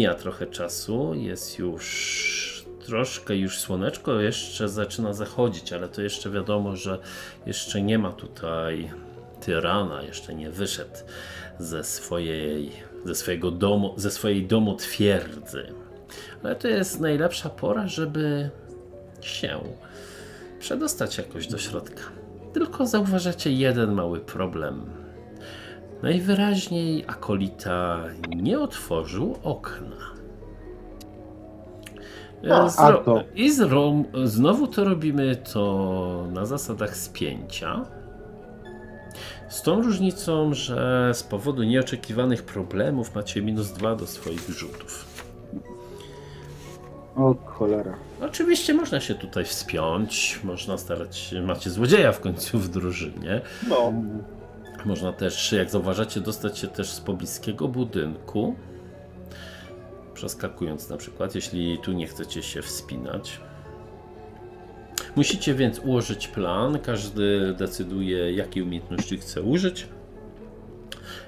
Mija trochę czasu, jest już troszkę już słoneczko jeszcze zaczyna zachodzić, ale to jeszcze wiadomo, że jeszcze nie ma tutaj tyrana, jeszcze nie wyszedł ze swojej, ze swojego domu, ze swojej domu twierdzy. Ale to jest najlepsza pora, żeby się przedostać jakoś do środka. Tylko zauważacie jeden mały problem. Najwyraźniej akolita nie otworzył okna. No, Zro- I zro- znowu to robimy to na zasadach spięcia. Z tą różnicą, że z powodu nieoczekiwanych problemów macie minus 2 do swoich rzutów. O cholera. Oczywiście można się tutaj wspiąć, można starać się, macie złodzieja w końcu w drużynie. No, Można też, jak zauważacie, dostać się też z pobliskiego budynku. Przeskakując na przykład, jeśli tu nie chcecie się wspinać. Musicie więc ułożyć plan. Każdy decyduje, jakiej umiejętności chce użyć.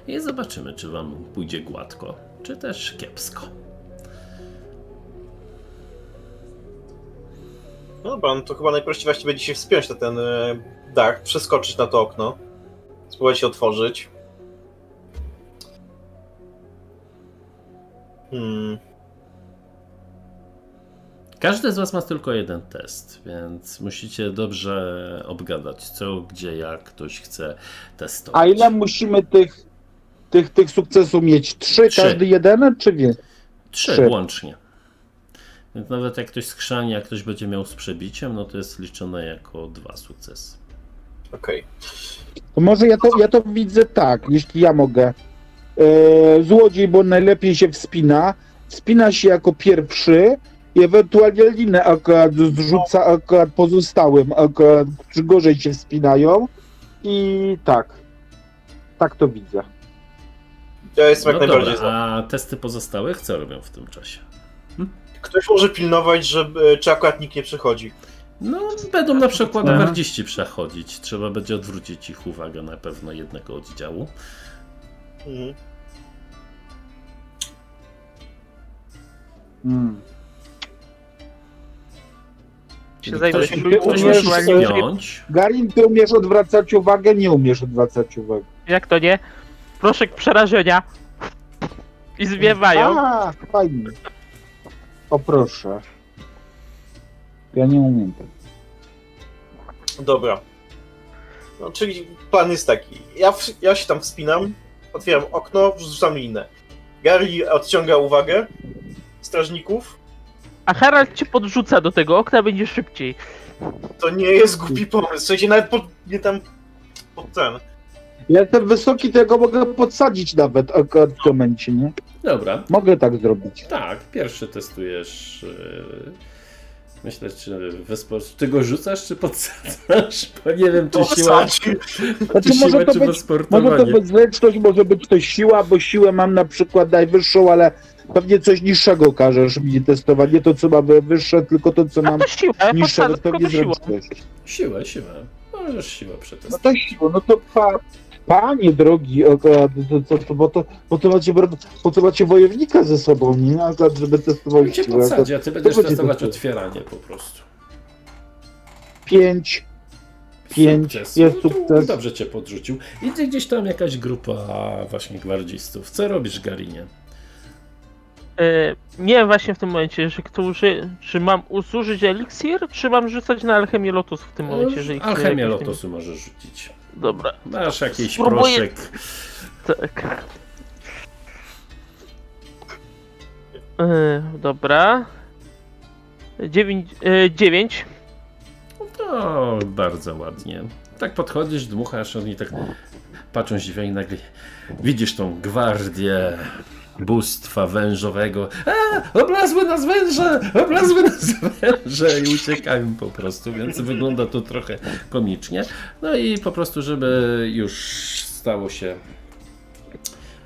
I zobaczymy, czy Wam pójdzie gładko, czy też kiepsko. no no to chyba najprościej właśnie będzie się wspiąć na ten e, dach, przeskoczyć na to okno, spróbować się otworzyć. Hmm. Każdy z Was ma tylko jeden test, więc musicie dobrze obgadać, co, gdzie, jak ktoś chce testować. A ile musimy tych, tych, tych sukcesów mieć? Trzy, Trzy. każdy jeden, czy wie? Trzy, Trzy. łącznie. Więc nawet jak ktoś skrzani, jak ktoś będzie miał z przebiciem, no to jest liczone jako dwa sukcesy. Okej. To może ja to, ja to widzę tak, jeśli ja mogę. E, złodziej, bo najlepiej się wspina. Wspina się jako pierwszy i ewentualnie linę akurat zrzuca akurat pozostałym, akurat, którzy gorzej się wspinają. I tak. Tak to widzę. Ja jestem No jak najbardziej dobra, za. a testy pozostałych co robią w tym czasie? Ktoś może pilnować, żeby, czy akurat nikt nie przychodzi. No, będą na przykład awardziści przechodzić. Trzeba będzie odwrócić ich uwagę na pewno jednego oddziału. Mhm. Hmm. Ktoś, się ktoś ewentualnie- spiąć. Garin, ty umiesz odwracać uwagę? Nie umiesz odwracać uwagę. Jak to nie? Proszek przerażenia. I zwiewają. A, fajnie. O proszę. Ja nie umiem tak. Dobra. No, czyli plan jest taki. Ja, w- ja się tam wspinam, otwieram okno, wrzucam linę. Gary odciąga uwagę strażników. A Harald cię podrzuca do tego okna, będzie szybciej. To nie jest głupi pomysł. W sensie nawet pod, nie tam pod ten. Ja jestem wysoki, to ja go mogę podsadzić nawet akurat w tym momencie, nie? Dobra, Mogę tak zrobić. tak, pierwszy testujesz. yy, Myślę, czy wyspo... Ty go rzucasz, czy podsadzasz? Bo nie wiem, czy To siła, wsadzi. Znaczy, czy, może siła, to czy być- Może to być zręczność, może być to siła, bo siłę mam na przykład najwyższą, ale pewnie coś niższego każesz mi testować. Nie to, co mamy wyższe, tylko to, co A mam to siłę, niższe, to pewnie siła. zręczność. Siłę, siłę. Możesz siłę No przetestować. to siła, no to pa, panie drogi, bo, to, bo, to macie, bo to macie wojownika ze sobą, nie? Akurat, żeby testować Cię siłę. podsadzi, a ty będziesz będzie testować to- otwieranie po prostu. Pięć, pięć, Sukces. jest No sukces. Dobrze cię podrzucił. Idzie gdzieś tam jakaś grupa właśnie gwardzistów. Co robisz, Garinie? E, nie właśnie w tym momencie, że którzy, czy mam zużyć eliksir, czy mam rzucać na alchemię lotus w tym momencie, że ich Alchemię jakoś tym- możesz rzucić. Dobra, Masz jakiś Spróbuję- proszek. tak. E, dobra. Dziewięć, e, dziewięć. No, bardzo ładnie. Tak podchodzisz, dmuchasz, oni tak patrzą zdziwieni nagle. Widzisz tą gwardię bóstwa wężowego. A, oblazły nas węże! Oblazły nas węże! I uciekają po prostu, więc wygląda to trochę komicznie. No i po prostu, żeby już stało się...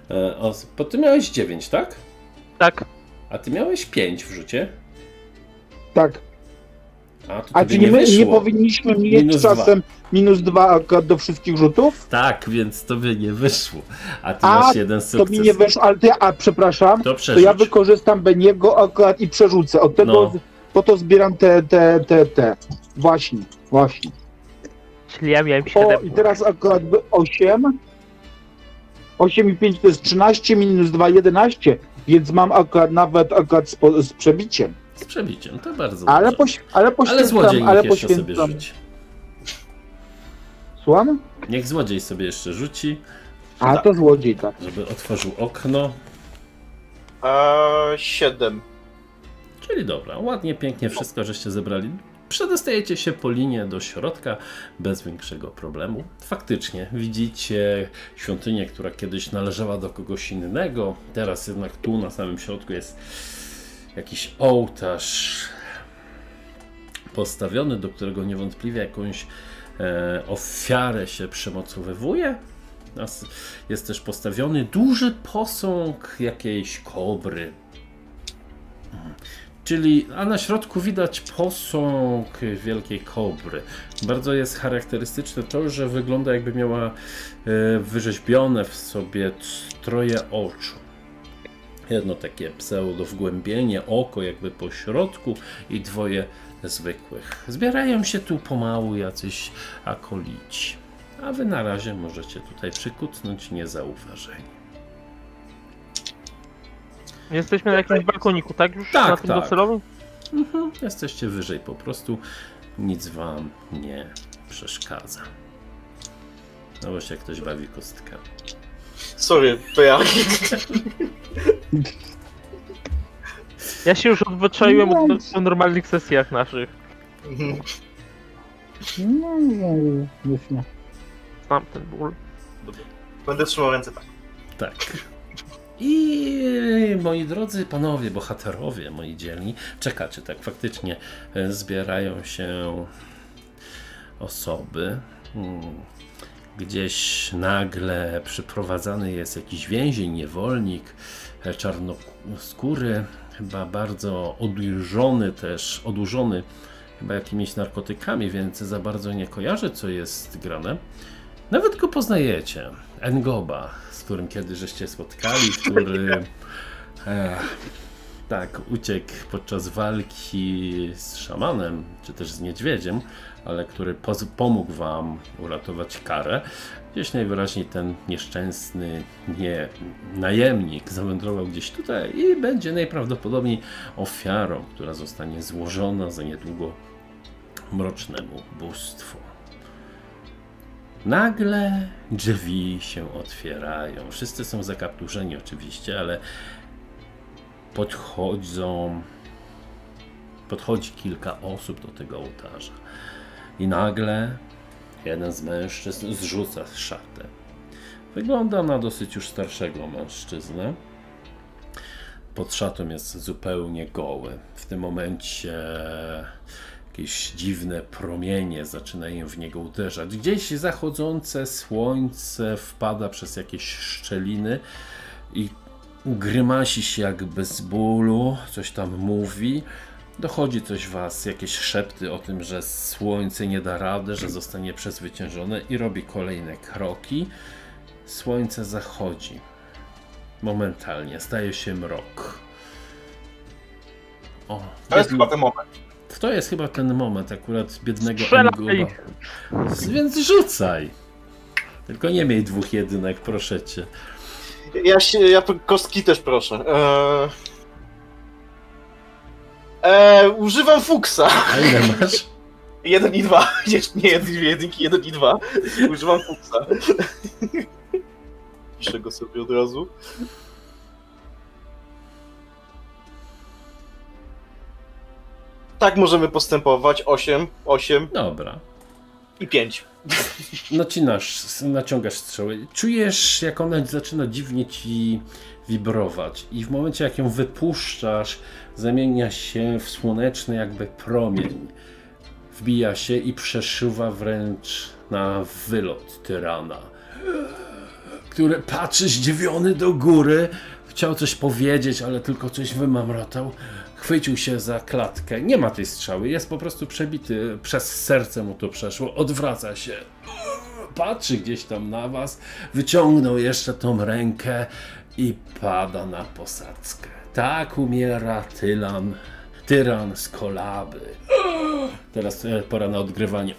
E, o, bo ty miałeś 9, tak? Tak. A ty miałeś 5 w rzucie? Tak, A, to A czy nie, my, nie wyszło. powinniśmy mieć Minus czasem minus dwa akurat do wszystkich rzutów? Tak, więc tobie nie wyszło. A ty A, masz jeden To sukces. mi nie weszło, ale to ja, a przepraszam, To to ja wykorzystam Beniego akurat i przerzucę. Od tego, No. po to zbieram te, te, te, te. Właśnie, właśnie. Czyli ja miałem O, 7. i teraz akurat by 8. 8 i 5 to jest 13, minus 2, 11, więc mam akurat nawet akurat z, z przebiciem. Z przebiciem, to bardzo Ale, dobrze. poś, ale Ale poświęcam, złodziej ale niech jeszcze sobie poświęcam. rzuci. Słucham? Niech złodziej sobie jeszcze rzuci, A, to złodziej, tak. żeby otworzył okno. Eee, 7. Czyli dobra, ładnie, pięknie wszystko żeście zebrali. Przedostajecie się po linie do środka bez większego problemu. Faktycznie widzicie świątynię, która kiedyś należała do kogoś innego. Teraz jednak tu na samym środku jest jakiś ołtarz postawiony, do którego niewątpliwie jakąś e, ofiarę się przymocowywuje. Nas- Jest też postawiony duży posąg jakiejś kobry, Czyli, a na środku widać posąg wielkiej kobry. Bardzo jest charakterystyczne to, że wygląda jakby miała e, wyrzeźbione w sobie troje oczu. Jedno takie pseudo wgłębienie, oko jakby po środku i dwoje zwykłych. Zbierają się tu pomału jacyś akolici. A wy na razie możecie tutaj przykutnąć niezauważeni. Jesteśmy na jakimś balkoniku, tak? Już Tak, na tym tak. docelowym? Mhm, jesteście wyżej po prostu. Nic wam nie przeszkadza. No właśnie, jak ktoś bawi kostkami. Sorry, to ja. Ja się już odzwyczaiłem od, o normalnych sesjach naszych. No, no, już nie. Znam ten ból. Będę trzymał ręce tak. Tak. I moi drodzy panowie, bohaterowie moi dzielni, czekacie, tak faktycznie e, zbierają się osoby. Hmm. Gdzieś nagle przyprowadzany jest jakiś więzień, niewolnik, e, czarnoskóry, chyba bardzo odłużony też, odłużony chyba jakimiś narkotykami, więc za bardzo nie kojarzę, co jest grane. Nawet go poznajecie. Engoba, z którym kiedyś żeście spotkali, który e, tak uciekł podczas walki z szamanem, czy też z niedźwiedziem, ale który pomógł wam uratować karę. Gdzieś najwyraźniej ten nieszczęsny nie, najemnik zawędrował gdzieś tutaj i będzie najprawdopodobniej ofiarą, która zostanie złożona za niedługo mrocznemu bóstwu. Nagle drzwi się otwierają. Wszyscy są zakapturzeni oczywiście, ale podchodzą podchodzi kilka osób do tego ołtarza. I nagle jeden z mężczyzn zrzuca szatę. Wygląda na dosyć już starszego mężczyznę. Pod szatą jest zupełnie goły. W tym momencie jakieś dziwne promienie zaczynają w niego uderzać. Gdzieś zachodzące słońce wpada przez jakieś szczeliny i grymasi się jakby z bólu, coś tam mówi. Dochodzi coś was, jakieś szepty o tym, że słońce nie da rady, że zostanie przezwyciężone i robi kolejne kroki. Słońce zachodzi. Momentalnie staje się mrok. O, To jest biedny- chyba ten moment. to jest chyba ten moment akurat biednego Strzelaj! Więc rzucaj. Tylko nie miej dwóch jedynek, proszę cię. Ja się, ja kostki też proszę. Eee... Eee, używam fuksa. A ile masz? Jeden i dwa. Nie, jedynki, jeden i dwa. Używam fuksa. Piszę go sobie od razu. Tak możemy postępować. 8, 8 Dobra. i 5. Nacinasz, naciągasz strzały. Czujesz, jak ona zaczyna dziwnie ci wibrować. I w momencie, jak ją wypuszczasz, zamienia się w słoneczny jakby promień. Wbija się i przeszywa wręcz na wylot tyrana, który patrzy zdziwiony do góry. Chciał coś powiedzieć, ale tylko coś wymamrotał. chwycił się za klatkę. Nie ma tej strzały, jest po prostu przebity, przez serce mu to przeszło, odwraca się, patrzy gdzieś tam na was, wyciągnął jeszcze tą rękę i pada na posadzkę. Tak umiera tyran, tyran z kolaby. Teraz e, pora na odgrywanie.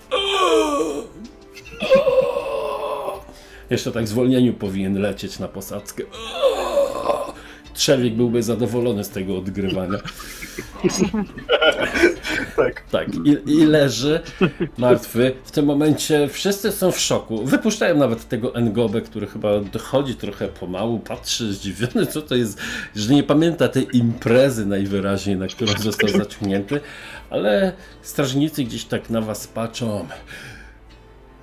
Jeszcze tak w zwolnieniu powinien lecieć na posadzkę. Trzewiek byłby zadowolony z tego odgrywania. Tak. Tak, i, i leży martwy. W tym momencie wszyscy są w szoku. Wypuszczają nawet tego Ngobę, który chyba dochodzi trochę pomału, patrzy zdziwiony, co to jest, że nie pamięta tej imprezy najwyraźniej, na którą został zaciągnięty, ale strażnicy gdzieś tak na was patrzą.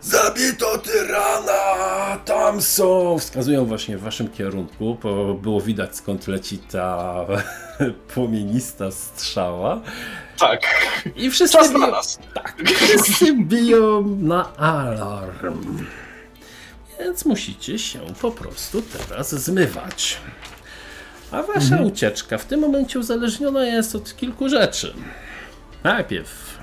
Zabito tyrana! Tam są! Wskazują właśnie w waszym kierunku, bo było widać skąd leci ta płomienista strzała. Tak. I wszyscy Czas na biją, nas. tak, wszyscy biją na alarm. Więc musicie się po prostu teraz zmywać. A wasza ucieczka w tym momencie uzależniona jest od kilku rzeczy. Najpierw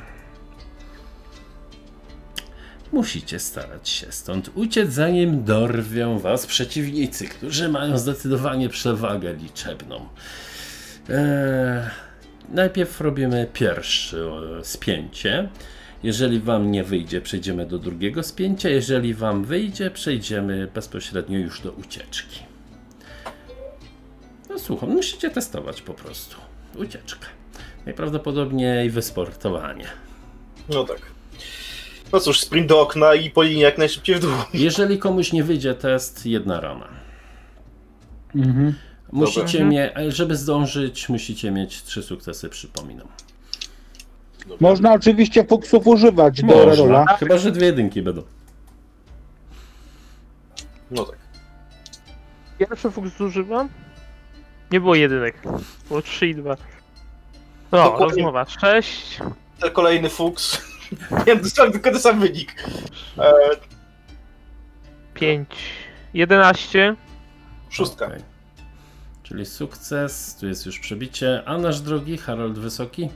musicie starać się stąd uciec, zanim dorwią was przeciwnicy, którzy mają zdecydowanie przewagę liczebną. Eee, najpierw robimy pierwsze e, spięcie. Jeżeli Wam nie wyjdzie, przejdziemy do drugiego spięcia. Jeżeli Wam wyjdzie, przejdziemy bezpośrednio już do ucieczki. No słucham, musicie testować po prostu. Ucieczkę. Najprawdopodobniej wysportowanie. No tak. No cóż, sprint do okna i po linii jak najszybciej w dół. Jeżeli komuś nie wyjdzie test, jedna rana. Mhm. Musicie Dobra. mieć, żeby zdążyć, musicie mieć trzy sukcesy, przypominam. Można oczywiście fuksów używać do rerola. Chyba, że dwie jedynki będą. No tak. Pierwszy fuks zużywam? Nie było jedynek. Było 3 i 2. No, Dokładnie. rozmowa. 6. Ten kolejny fuks. Nie, dostałem tylko ten sam wynik. E, 5. 11. szóstka. Okej. Czyli sukces, tu jest już przebicie. A nasz drogi Harold Wysoki?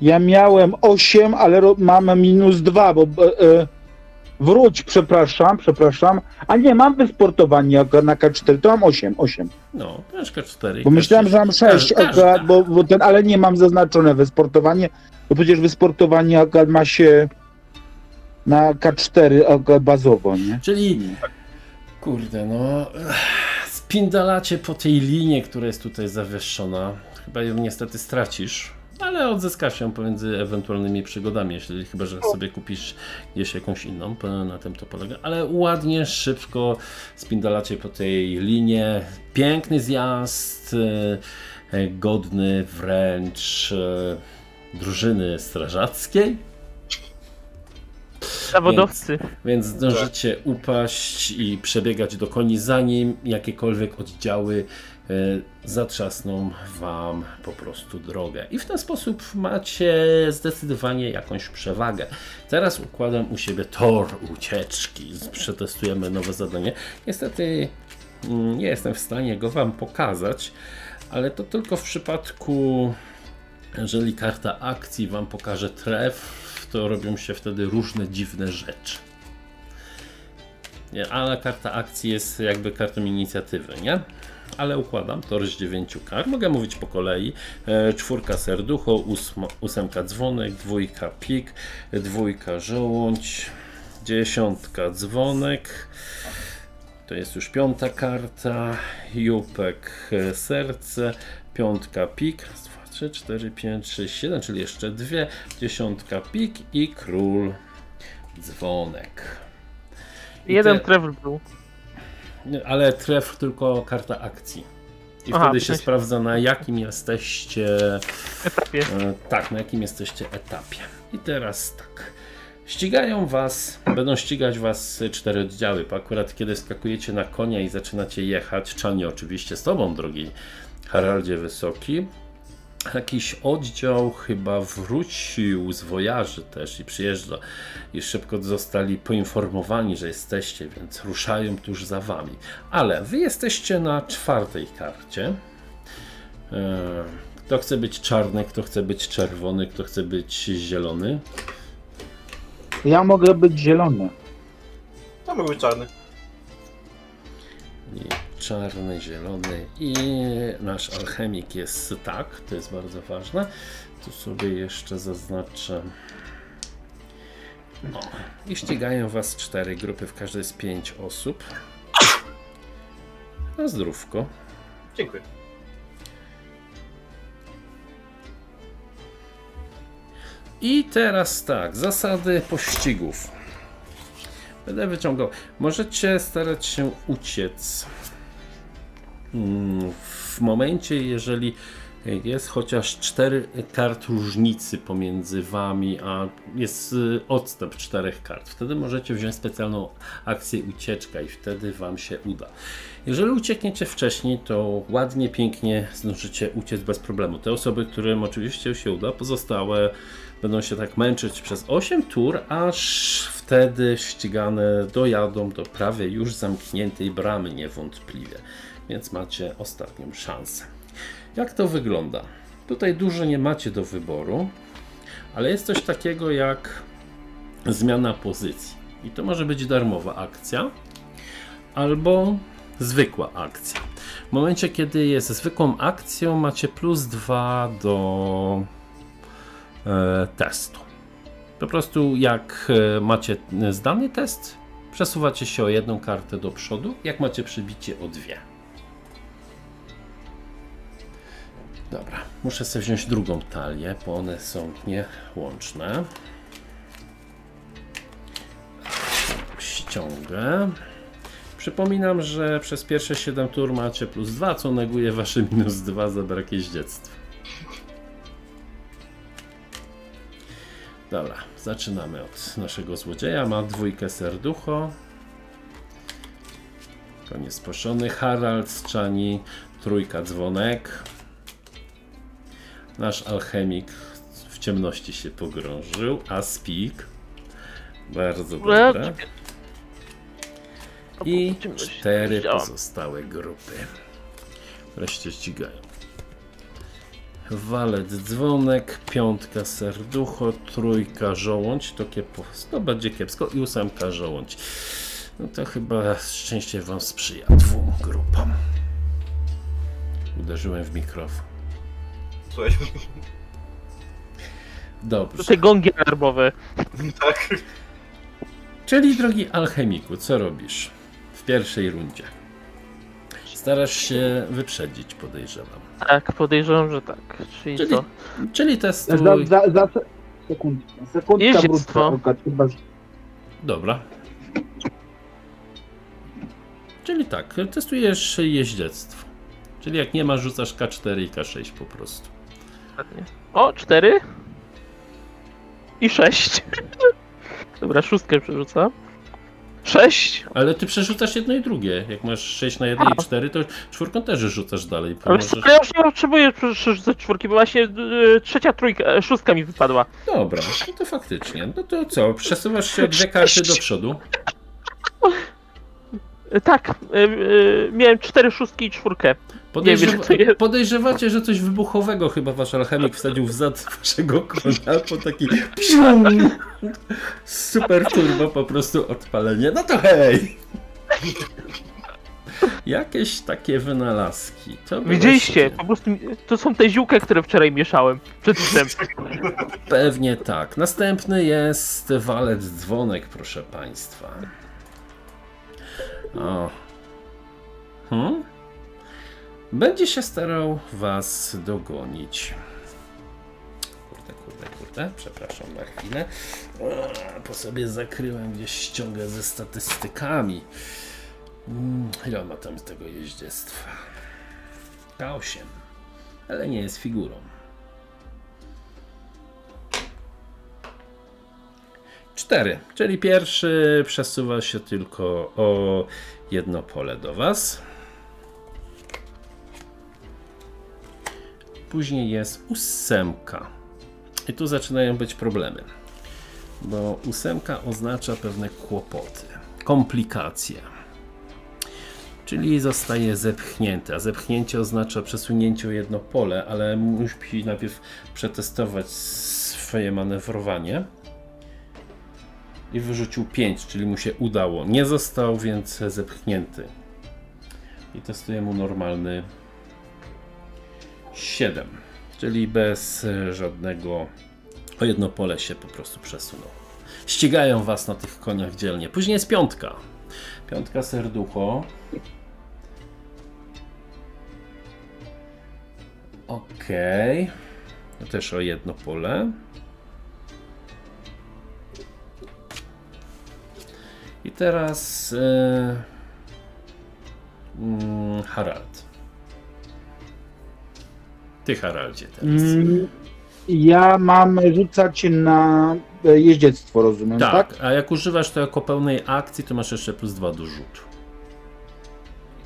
Ja miałem 8, ale ro- mam minus 2, bo e, e, wróć, przepraszam, przepraszam. A nie, mam wysportowanie na K4, to mam 8, 8. No, troszkę 4. Bo myślałem, że mam 6 akurat, bo, bo ten, ale nie mam zaznaczone wysportowanie, bo przecież wysportowanie ma się na K4 akurat bazowo, nie? Czyli, kurde, no, spindalacie po tej linie, która jest tutaj zawieszona. Chyba ją niestety stracisz, ale odzyskasz ją pomiędzy ewentualnymi przygodami, jeśli chyba, że sobie kupisz gdzieś jakąś inną, na tym to polega. Ale ładnie, szybko spindalacie po tej linie. Piękny zjazd, e, godny wręcz e, drużyny strażackiej. Zawodowcy. Więc zdążycie upaść i przebiegać do koni, zanim jakiekolwiek oddziały zatrzasną wam po prostu drogę. I w ten sposób macie zdecydowanie jakąś przewagę. Teraz układam u siebie tor ucieczki. Przetestujemy nowe zadanie. Niestety mm, nie jestem w stanie go wam pokazać, ale to tylko w przypadku jeżeli karta akcji Wam pokaże tref, to robią się wtedy różne dziwne rzeczy. Ale karta akcji jest jakby kartą inicjatywy, nie? Ale układam tor z dziewięciu kart. Mogę mówić po kolei. E, czwórka serducho, ósma, ósemka dzwonek, dwójka pik, dwójka żołądź, dziesiątka dzwonek. To jest już piąta karta. Jupek e, serce, piątka pik. Raz, dwa, trzy, cztery, pięć, sześć, siedem, czyli jeszcze dwie. Dziesiątka pik i król dzwonek. I Jeden te- travel był. nie, Ale tref tylko karta akcji. I Aha, wtedy w się sensie- sprawdza na jakim jesteście. etapie. E, tak, na jakim jesteście etapie. I teraz tak. Ścigają was, będą ścigać was cztery oddziały. Bo akurat kiedy skakujecie na konia i zaczynacie jechać, czalnie oczywiście z tobą, drogi Haraldzie Wysoki, jakiś oddział chyba wrócił z wojaży też i przyjeżdża i szybko zostali poinformowani, że jesteście, więc ruszają tuż za wami. Ale wy jesteście na czwartej karcie. E, Kto chce być czarny, kto chce być czerwony, kto chce być zielony. Ja mogę być zielony. To mógł być czarny. I czarny, zielony i nasz alchemik jest tak, to jest bardzo ważne. Tu sobie jeszcze zaznaczę. O, I ścigają was cztery grupy, w każdej z pięć osób. Na zdrówko. Dziękuję. I teraz tak, zasady pościgów. Będę wyciągał. Możecie starać się uciec. Mm, W momencie, jeżeli jest chociaż 4 kart różnicy pomiędzy wami, a jest y, odstęp czterech kart, wtedy możecie wziąć specjalną akcję ucieczka i wtedy wam się uda. Jeżeli uciekniecie wcześniej, to ładnie, pięknie zdążycie uciec bez problemu. Te osoby, którym oczywiście się uda, pozostałe będą się tak męczyć przez 8 tur, aż wtedy ścigane dojadą do prawie już zamkniętej bramy niewątpliwie. Więc macie ostatnią szansę. Jak to wygląda? Tutaj dużo nie macie do wyboru, ale jest coś takiego jak zmiana pozycji. I to może być darmowa akcja, albo zwykła akcja. W momencie, kiedy jest zwykłą akcją, macie plus 2 do e, testu. Po prostu jak e, macie zdany test, przesuwacie się o jedną kartę do przodu, jak macie przybicie o dwie. Dobra, muszę sobie wziąć drugą talię, bo one są niełączne. Ściągę. Przypominam, że przez pierwsze 7 tur macie plus 2, co neguje wasze minus 2 za brak jeździectwa. Dobra, zaczynamy od naszego złodzieja. Ma dwójkę serducho. Koniec poszony. Harald z Czani. Trójka dzwonek. Nasz alchemik w ciemności się pogrążył. Aspik. Bardzo dobre. I cztery pozostałe grupy. Wreszcie ścigają. Walet dzwonek, piątka serducho, trójka żołądź, to, kiepo, to będzie kiepsko i ósemka żołądź. No to chyba szczęście wam sprzyja dwóm grupom. Uderzyłem w mikrofon. Słuchaj, Dobrze. Te gongi alarmowe. tak. Czyli drogi alchemiku, co robisz w pierwszej rundzie? Starasz się wyprzedzić, podejrzewam. Tak, podejrzewam, że tak. Czyli, Czyli- co? Czyli Za, testuj. za, za sekundkę. Sekundka Dobra. Czyli tak, testujesz jeździectwo. Czyli jak nie ma, rzucasz K4 i K6 po prostu. Dokładnie. O, cztery. I sześć. Dobra, szóstkę przerzucam. Sześć. Ale ty przerzucasz jedno i drugie. Jak masz 6 na 1 i A. 4, to czwórką też rzucasz dalej. Ale Możesz... ja już nie potrzebuję przerzucać czwórki, bo właśnie y, trzecia trójka, e, szóstka mi wypadła. Dobra, no to faktycznie. No to co, przesuwasz się dwie karty do przodu. E, Tak, y, y, miałem cztery szóstki i czwórkę. Podejrzewa... Podejrzewacie, że coś wybuchowego chyba wasz alchemik wsadził w zad waszego konia, po taki super turbo po prostu odpalenie. No to hej! Jakieś takie wynalazki. Widzieliście? Po prostu to są te ziółka, które wczoraj mieszałem. Przed chwilą. Pewnie tak. Następny jest walet dzwonek, proszę państwa. Hmm? Będzie się starał was dogonić. Kurde, kurde, kurde. Przepraszam na chwilę. Po sobie zakryłem gdzieś ściągę ze statystykami. Mm, Ile on ma tam z tego jeździectwa? K8. Ale nie jest figurą. Cztery, czyli pierwszy przesuwa się tylko o jedno pole do Was. Później jest ósemka. I tu zaczynają być problemy. Bo ósemka oznacza pewne kłopoty, komplikacje. Czyli zostaje zepchnięty, a zepchnięcie oznacza przesunięcie o jedno pole, ale musi najpierw przetestować swoje manewrowanie. I wyrzucił 5, czyli mu się udało. Nie został więc zepchnięty. I testuje mu normalny 7, czyli bez żadnego o jedno pole się po prostu przesunął. Ścigają was na tych koniach dzielnie. Później jest piątka. Piątka serducho. Okej. To też o jedno pole. I teraz e, mm, Harald. Ty, Haraldzie, teraz. Mm, Ja mam rzucać na e, jeździectwo, rozumiem, tak? tak, a jak używasz to jako pełnej akcji, to masz jeszcze plus dwa do rzutu.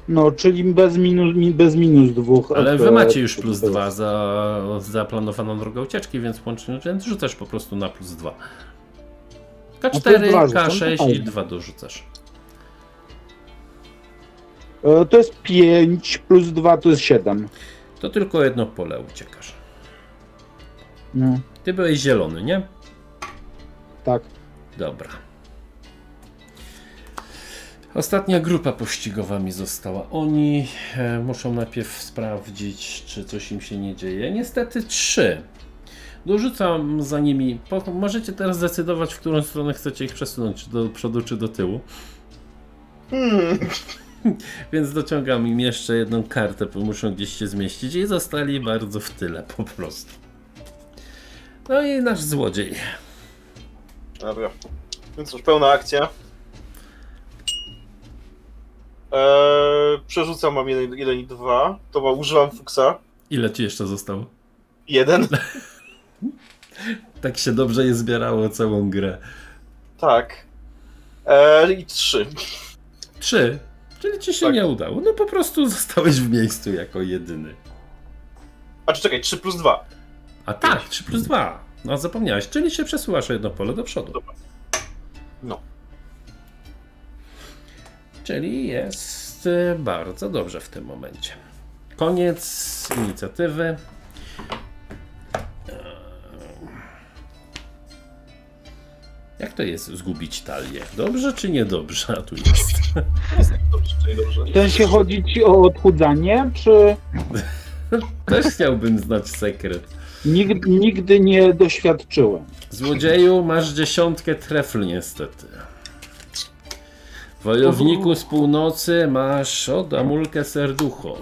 No, czyli bez minus, mi- bez minus dwóch. Ale e, wy macie już plus dwa za zaplanowaną drogę ucieczki, więc łącznie więc rzucasz po prostu na plus dwa. Plus K4, dwa rzucam, K6 to i fajnie. 2 dorzucasz. To jest 5 plus 2 to jest 7. To tylko jedno pole uciekasz. No, Ty byłeś zielony, nie? tak. Dobra. Ostatnia grupa pościgowa mi została. Oni e, muszą najpierw sprawdzić, czy coś im się nie dzieje. Niestety trzy. Dorzucam za nimi. Po, możecie teraz zdecydować, w którą stronę chcecie ich przesunąć, czy do przodu, czy do tyłu. Hmm. Więc dociągam im jeszcze jedną kartę, bo muszą gdzieś się zmieścić i zostali bardzo w tyle po prostu. No i nasz złodziej. Dobra. Więc już pełna akcja. Eee, przerzucam, mam 1 i 2. To używam fuksa. Ile ci jeszcze zostało? Jeden. Tak się dobrze je zbierało całą grę. tak. Eee, I 3. Trzy. Czyli ci się Tak. nie udało. No po prostu zostałeś w miejscu jako jedyny. A czy czekaj, 3 plus 2. A tak, 3 plus 2. No zapomniałeś, czyli się przesuwasz o jedno pole do przodu. Dobra. No. Czyli jest y, bardzo dobrze w tym momencie. Koniec inicjatywy. Jak to jest zgubić talię? Dobrze czy niedobrze? A tu jest. Dobrze, czyli dobrze. W sensie chodzi ci o odchudzanie, czy Też chciałbym znać sekret. nigdy, nigdy nie doświadczyłem? Złodzieju, masz dziesiątkę trefl niestety. Wojowniku z północy masz od Amulkę serducho.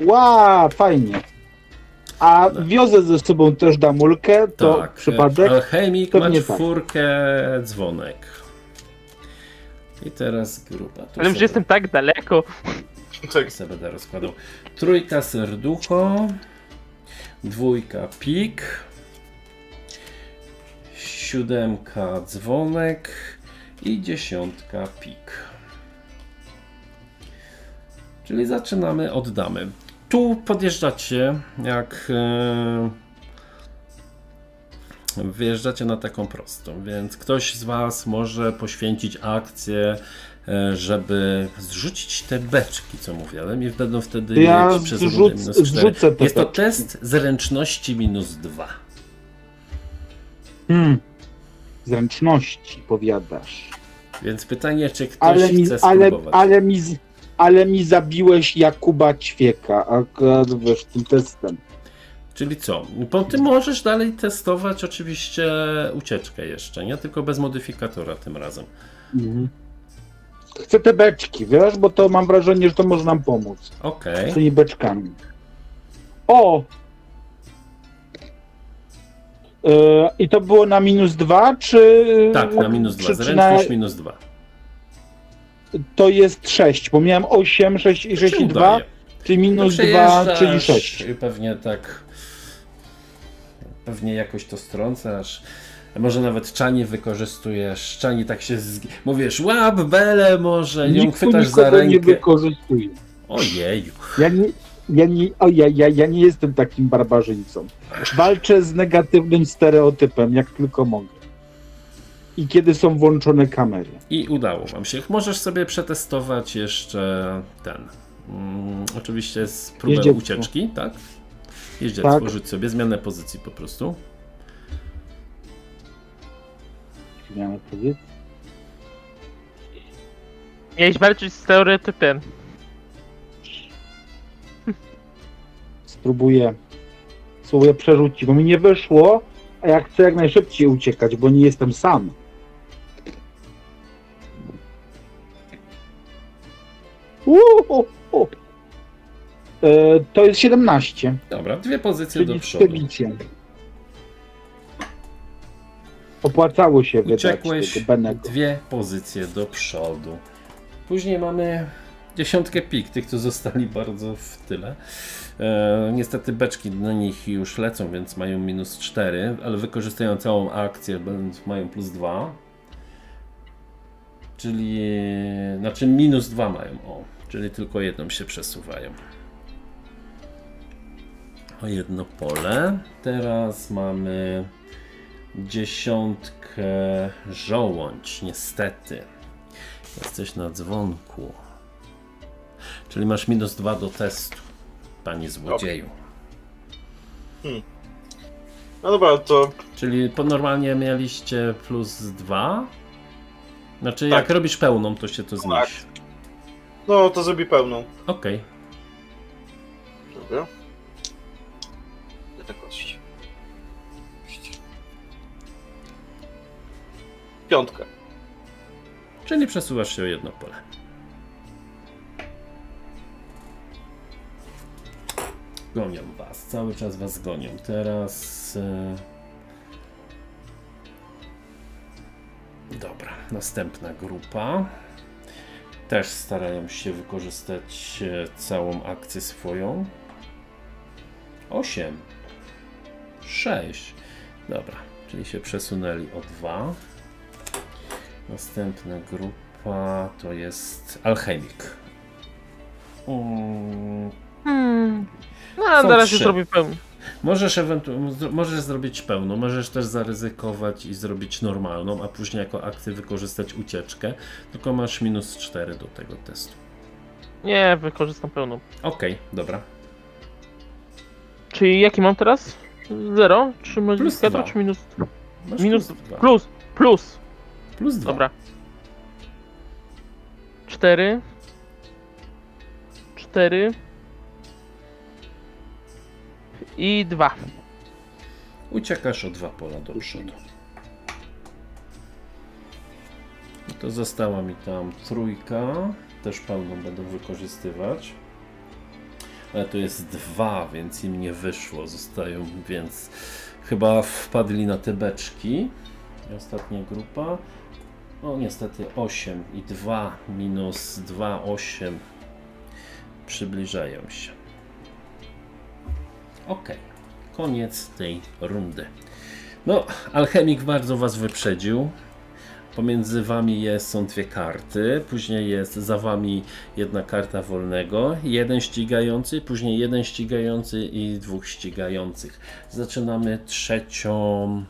Ła, fajnie. A wiozę ze sobą też damulkę, to tak, przypadek? Alchemik Pewnie ma tak. czwórkę dzwonek. I teraz grupa. Tu Ale że sobie, jestem tak daleko. Tak. sobie będę rozkładał. Trójka serducho. Dwójka pik. Siódemka dzwonek. I dziesiątka pik. Czyli zaczynamy od damy. Tu podjeżdżacie, jak e, wyjeżdżacie na taką prostą, więc ktoś z Was może poświęcić akcję, e, żeby zrzucić te beczki, co mówiłem, i będą wtedy Ja mieć przez rundę minus 4. zrzucę te Jest to beczki. test zręczności minus 2. Hmm. Zręczności, powiadasz. Więc pytanie, czy ktoś Ale mi, chce ale, spróbować. ale, mi, z- ale mi zabiłeś Jakuba Ćwieka, akurat wiesz, tym testem. Czyli co? Bo ty możesz dalej testować oczywiście ucieczkę jeszcze, nie? Tylko bez modyfikatora tym razem. Mhm. Chcę te beczki, wiesz, bo to mam wrażenie, że to może nam pomóc. Okej. Z tymi beczkami. O! E, I to było na minus dwa, czy. Tak, na minus 2. Czy, czy na, Zręczność minus 2. to jest 6, bo miałem 8, 6 i 6 i 2, czyli minus 2, czyli 6. I pewnie tak. Pewnie jakoś to strącasz. Może nawet czani wykorzystujesz. Czani tak się. Z... Mówisz, łap belę może, ją Nikt tu chwytasz za nikogo nie rękę. wykorzystuje. Ojeju. Ja nie, ja nie, o, ja, ja, ja nie jestem takim barbarzyńcą. Walczę z negatywnym stereotypem, jak tylko mogę. I kiedy są włączone kamery. I udało Wam się. Możesz sobie przetestować jeszcze ten. Mm, oczywiście z próbą Jeździectwo. ucieczki, tak? Jeździectwo, Tak. rzuć sobie, zmianę pozycji po prostu. Miałem powiedzieć. Miałeś walczyć z stereotypem. Spróbuję. Spróbuję przerzucić, bo mi nie wyszło, a ja chcę jak najszybciej uciekać, bo nie jestem sam. To jest 17, Dobra, dwie pozycje do czyli przodu. przebicie. Opłacało się wydać Uciekłeś Benego. dwie pozycje do przodu. Później mamy dziesiątkę pik, tych tu zostali bardzo w tyle. E, niestety beczki na nich już lecą, więc mają minus 4, ale wykorzystują całą akcję, mają plus 2. Czyli, znaczy minus 2 mają, o, czyli tylko jedną się przesuwają. O jedno pole. Teraz mamy dziesiątkę żołądź, niestety. Jesteś na dzwonku. Czyli masz minus dwa do testu, panie złodzieju. No dobra, to Czyli normalnie mieliście plus dwa. Znaczy, Tak. jak robisz pełną, to się to zmniejszy. no to zrobi pełną. Okej. Dobra. Kość. Kość. Piątka. Czyli przesuwasz się o jedno pole. Gonią was, cały czas was gonią. Teraz. e, Dobra, następna grupa. Też starają się wykorzystać e, całą akcję swoją. 8. 6. Dobra, czyli się przesunęli o 2. Następna grupa to jest alchemik. Mm, Hmm. No, a razie trzy. zrobię pełny. Możesz ewentualnie możesz zrobić pełną, możesz też zaryzykować i zrobić normalną, a później jako akcję wykorzystać ucieczkę, tylko masz minus 4 do tego testu. Nie, wykorzystam pełną. Okej, dobra. Czyli jaki mam teraz? Zero? Czy Plus modyfikator, czy minus... Masz Minus plus 2. Plus, plus. Plus 2. Dobra. Cztery. Cztery. I dwa. Uciekasz o dwa pola do przodu. I to została mi tam trójka. Też pełną będę wykorzystywać. Ale to jest dwa, więc im nie wyszło. Zostają, więc chyba wpadli na te beczki. Ostatnia grupa. No niestety 8 i 2 minus 2, 8 przybliżają się. Ok, koniec tej rundy. No, alchemik bardzo Was wyprzedził. Pomiędzy Wami jest, są dwie karty, później jest za Wami jedna karta wolnego, jeden ścigający, później jeden ścigający i dwóch ścigających. Zaczynamy trzecią.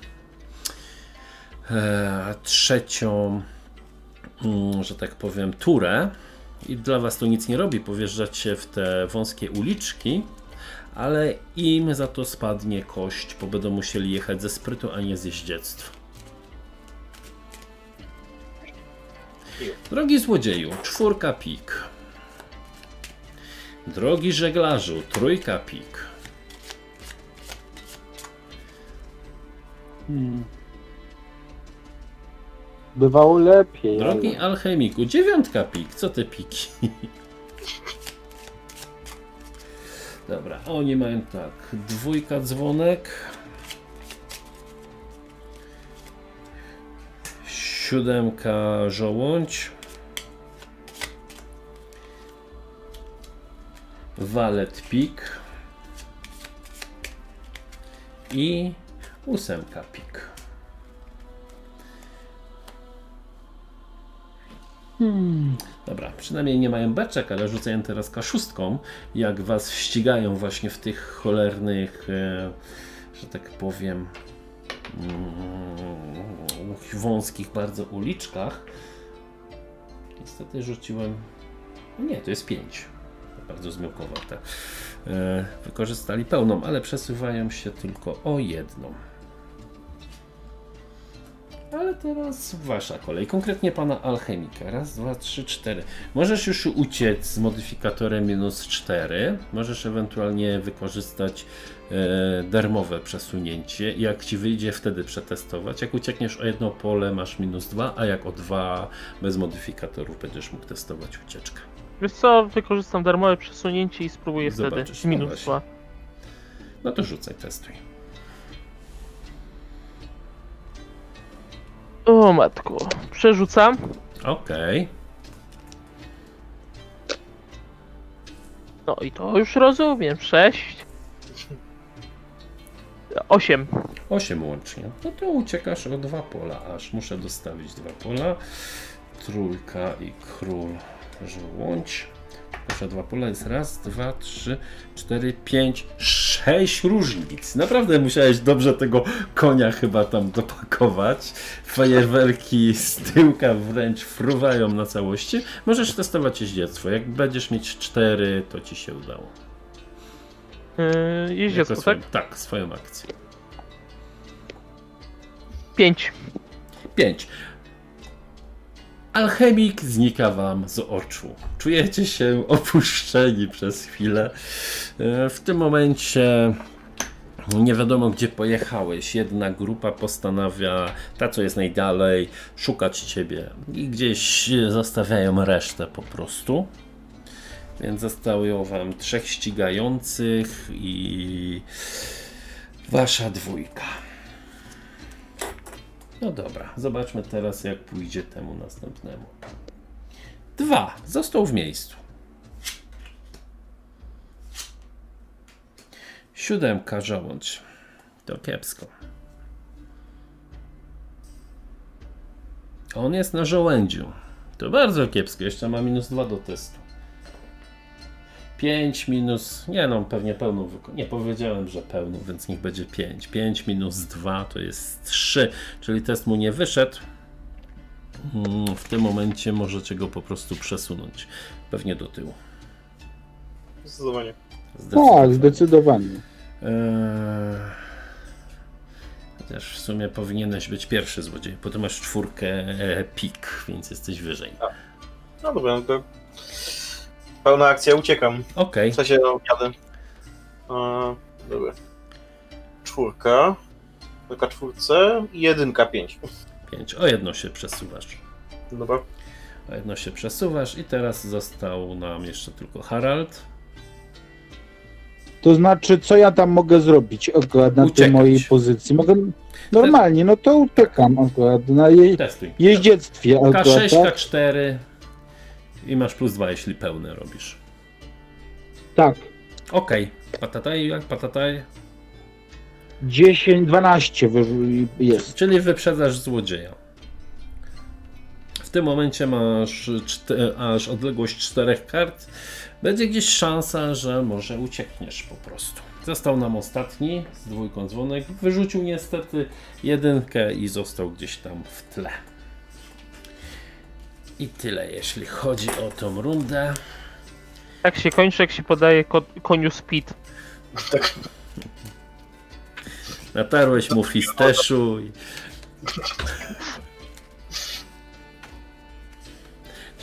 E, trzecią, mm, że tak powiem, turę. I dla Was to nic nie robi, powjeżdżacie w te wąskie uliczki, ale im za to spadnie kość, bo będą musieli jechać ze sprytu, a nie z jeździectwa. Drogi złodzieju, czwórka pik. Drogi żeglarzu, trójka pik. Hmm. Bywało lepiej. Drogi ale- alchemiku, dziewiątka pik. Co te piki? Dobra, oni mają tak. Dwójka dzwonek. Siódemka żołądź. Walet pik. I ósemka pik. Dobra, przynajmniej nie mają beczek, ale rzucają teraz kaszustką, jak was ścigają właśnie w tych cholernych, e, że tak powiem, wąskich bardzo uliczkach. Niestety rzuciłem. Nie, to jest 5. Bardzo zmiłkowate. E, Wykorzystali pełną, ale przesuwają się tylko o jedną. Ale teraz wasza kolej, konkretnie pana alchemika. Raz, dwa, trzy, cztery. Możesz już uciec z modyfikatorem minus 4. Możesz ewentualnie wykorzystać darmowe przesunięcie. Jak ci wyjdzie, wtedy przetestować. Jak uciekniesz o jedno pole, masz minus 2, a jak o dwa bez modyfikatorów będziesz mógł testować ucieczkę. Wiesz co, wykorzystam darmowe przesunięcie i spróbuję Zobaczysz, wtedy. no Minus dwa. No to rzucaj, testuj. O matku. Przerzucam. Okej. No i to już rozumiem. Sześć. Osiem. 8 łącznie. No to uciekasz o dwa pola, aż muszę dostawić dwa pola. Trójka i król żołądź. Proszę, dwa pola jest raz, dwa, trzy, cztery, pięć, sześć różnic. Naprawdę musiałeś dobrze tego konia chyba tam dopakować. Fajerwerki z tyłka wręcz fruwają na całości. Możesz testować jeździectwo. Jak będziesz mieć cztery, to ci się udało. Yy, jeździecko, Jako tak? swoją- Tak, swoją akcję. Pięć. 5. Alchemik znika wam z oczu. Czujecie się opuszczeni przez chwilę. E, W tym momencie nie wiadomo gdzie pojechałeś. Jedna grupa postanawia, ta co jest najdalej, szukać ciebie i gdzieś zostawiają resztę po prostu. Więc zostało wam trzech ścigających i wasza dwójka. No dobra, zobaczmy teraz, jak pójdzie temu następnemu. Dwa. Został w miejscu. Siódemka żołądź. To kiepsko. On jest na żołędziu. To bardzo kiepsko. Jeszcze ma minus dwa do testu. 5 minus. Nie no, pewnie pełną Nie powiedziałem, że pełną, więc niech będzie 5. 5 minus 2 to jest 3, czyli test mu nie wyszedł. Mm, W tym momencie możecie go po prostu przesunąć. Pewnie do tyłu. Zdecydowanie. Tak, zdecydowanie. Eee, Chociaż w sumie powinieneś być pierwszy złodziej, bo ty masz czwórkę e, pik, więc jesteś wyżej. No dobra, no to pełna akcja, uciekam. Okej, W sensie, no, jadę. E, dobra. Czwórka. Tylko czwórce i jedynka pięć. 5. O jedno się przesuwasz. Dobra. O jedno się przesuwasz i teraz został nam jeszcze tylko Harald. To znaczy, co ja tam mogę zrobić akurat na tej Uciekać. mojej pozycji? Mogę normalnie, no to uciekam akurat na jej Testuj. jeździectwie akurat, K6, tak? K4 i masz plus 2, jeśli pełne robisz. Tak. Okej, patataj, jak patataj. 10, 12 wyż- jest. Czyli wyprzedzasz złodzieja. W tym momencie masz aż odległość czterech kart. Będzie gdzieś szansa, że może uciekniesz po prostu. Został nam ostatni z dwójką dzwonek. Wyrzucił niestety jedynkę i został gdzieś tam w tle. I tyle, jeśli chodzi o tą rundę. Tak się kończy, jak się podaje ko koniu speed. Natarłeś mu fisteszu i...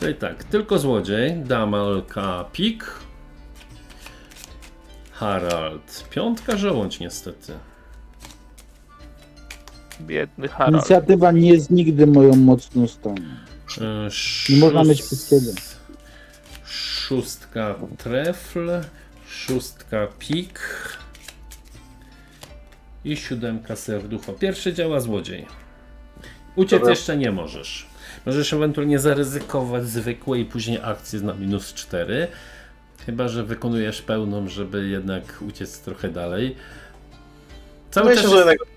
Czyli tak, tylko złodziej, Damalka pik, Harald piątka, żołądź niestety. Biedny Harald. Inicjatywa nie jest nigdy moją mocną stroną. E, Nie można mieć wszystkiego. Szóstka trefl, szóstka pik i siódemka serducho. Pierwszy działa złodziej. Uciec Dobra. jeszcze nie możesz. Możesz ewentualnie zaryzykować zwykłe i później akcję na minus 4. Chyba, że wykonujesz pełną, żeby jednak uciec trochę dalej. Cały Myślę, czas jest...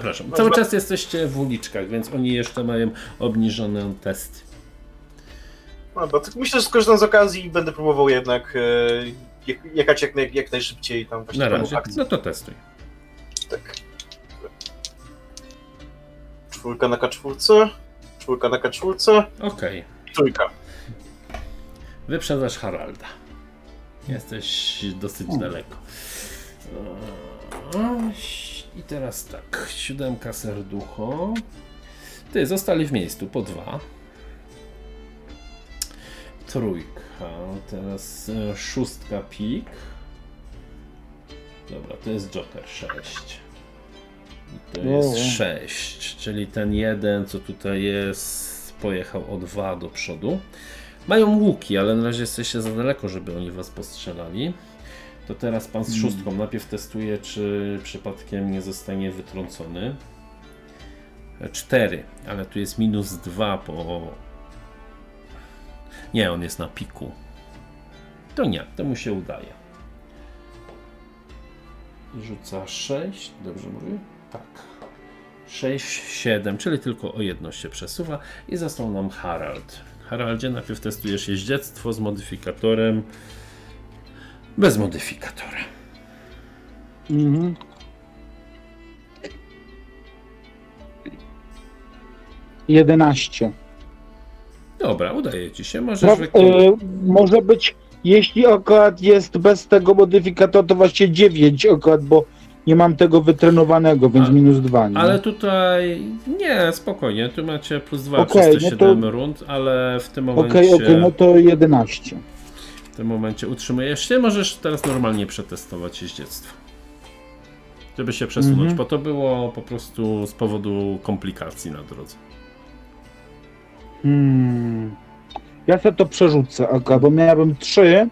Przepraszam, cały czas jesteście w uliczkach, więc oni jeszcze mają obniżone testy. No, bo tak myślę, że skorzystam z okazji i będę próbował jednak e, je- jechać jak, naj, jak najszybciej tam właśnie Na razie. akcję. No to testuj. Tak. Czwórka na K4, czwórka na K4 Okej. i trójka. Wyprzedzasz Haralda. Jesteś dosyć O. daleko. Eee, I teraz tak. Siódemka serducho. Ty, zostali w miejscu po dwa. Trójka. Teraz e, szóstka pik. Dobra, to jest Joker 6. I to O, jest o. 6, czyli ten jeden, co tutaj jest, pojechał o 2 do przodu. Mają łuki, ale na razie jesteście za daleko, żeby oni was postrzelali. To teraz pan z szóstką najpierw testuje, czy przypadkiem nie zostanie wytrącony. 4, ale tu jest minus 2 po. Nie, on jest na piku. To nie, to mu się udaje. Rzuca 6, dobrze mówię? Tak. 6, 7, czyli tylko o jedno się przesuwa i został nam Harald. Haraldzie, najpierw testujesz jeździectwo z modyfikatorem. Bez modyfikatora. Mhm. Jedenaście. Dobra, udaje ci się. Możesz No, e, może być, jeśli akurat jest bez tego modyfikatora, to właśnie 9 akurat, bo nie mam tego wytrenowanego, więc A- minus 2. Nie? Ale tutaj nie, spokojnie. Tu macie plus 2 Okej, przez te no 7 to- rund, ale w tym momencie, Okej, okej, no to 11. w tym momencie utrzymujesz się. Możesz teraz normalnie przetestować jeździectwo. Żeby się przesunąć, Mhm. bo to było po prostu z powodu komplikacji na drodze. Hmm. Ja sobie to przerzucę, Aga, bo miałbym 3,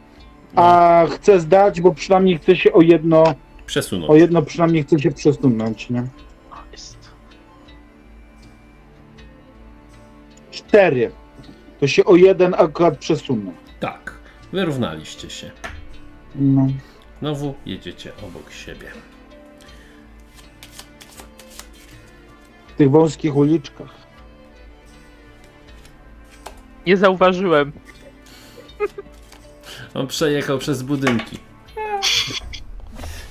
a chcę zdać, bo przynajmniej chcę się o jedno, Przesunąć. o jedno przynajmniej chcę się przesunąć, nie? Jest. 4. To się o jeden akurat przesunę. Tak, wyrównaliście się. No. Znowu jedziecie obok siebie. W tych wąskich uliczkach. Nie zauważyłem. On przejechał przez budynki.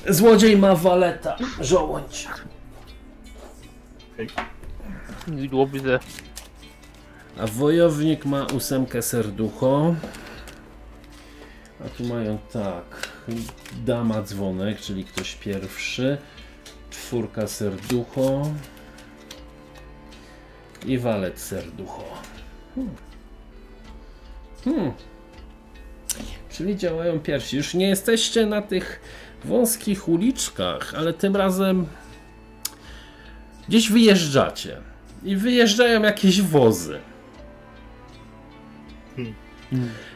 Złodziej ma waleta, żołądź. Widło widzę. A wojownik ma ósemkę serducho. A tu mają tak. Dama dzwonek, czyli ktoś pierwszy. Czwórka serducho. I walet serducho. Hmm. Hmm. Czyli działają pierwsi. Już nie jesteście na tych wąskich uliczkach, ale tym razem gdzieś wyjeżdżacie. I wyjeżdżają jakieś wozy.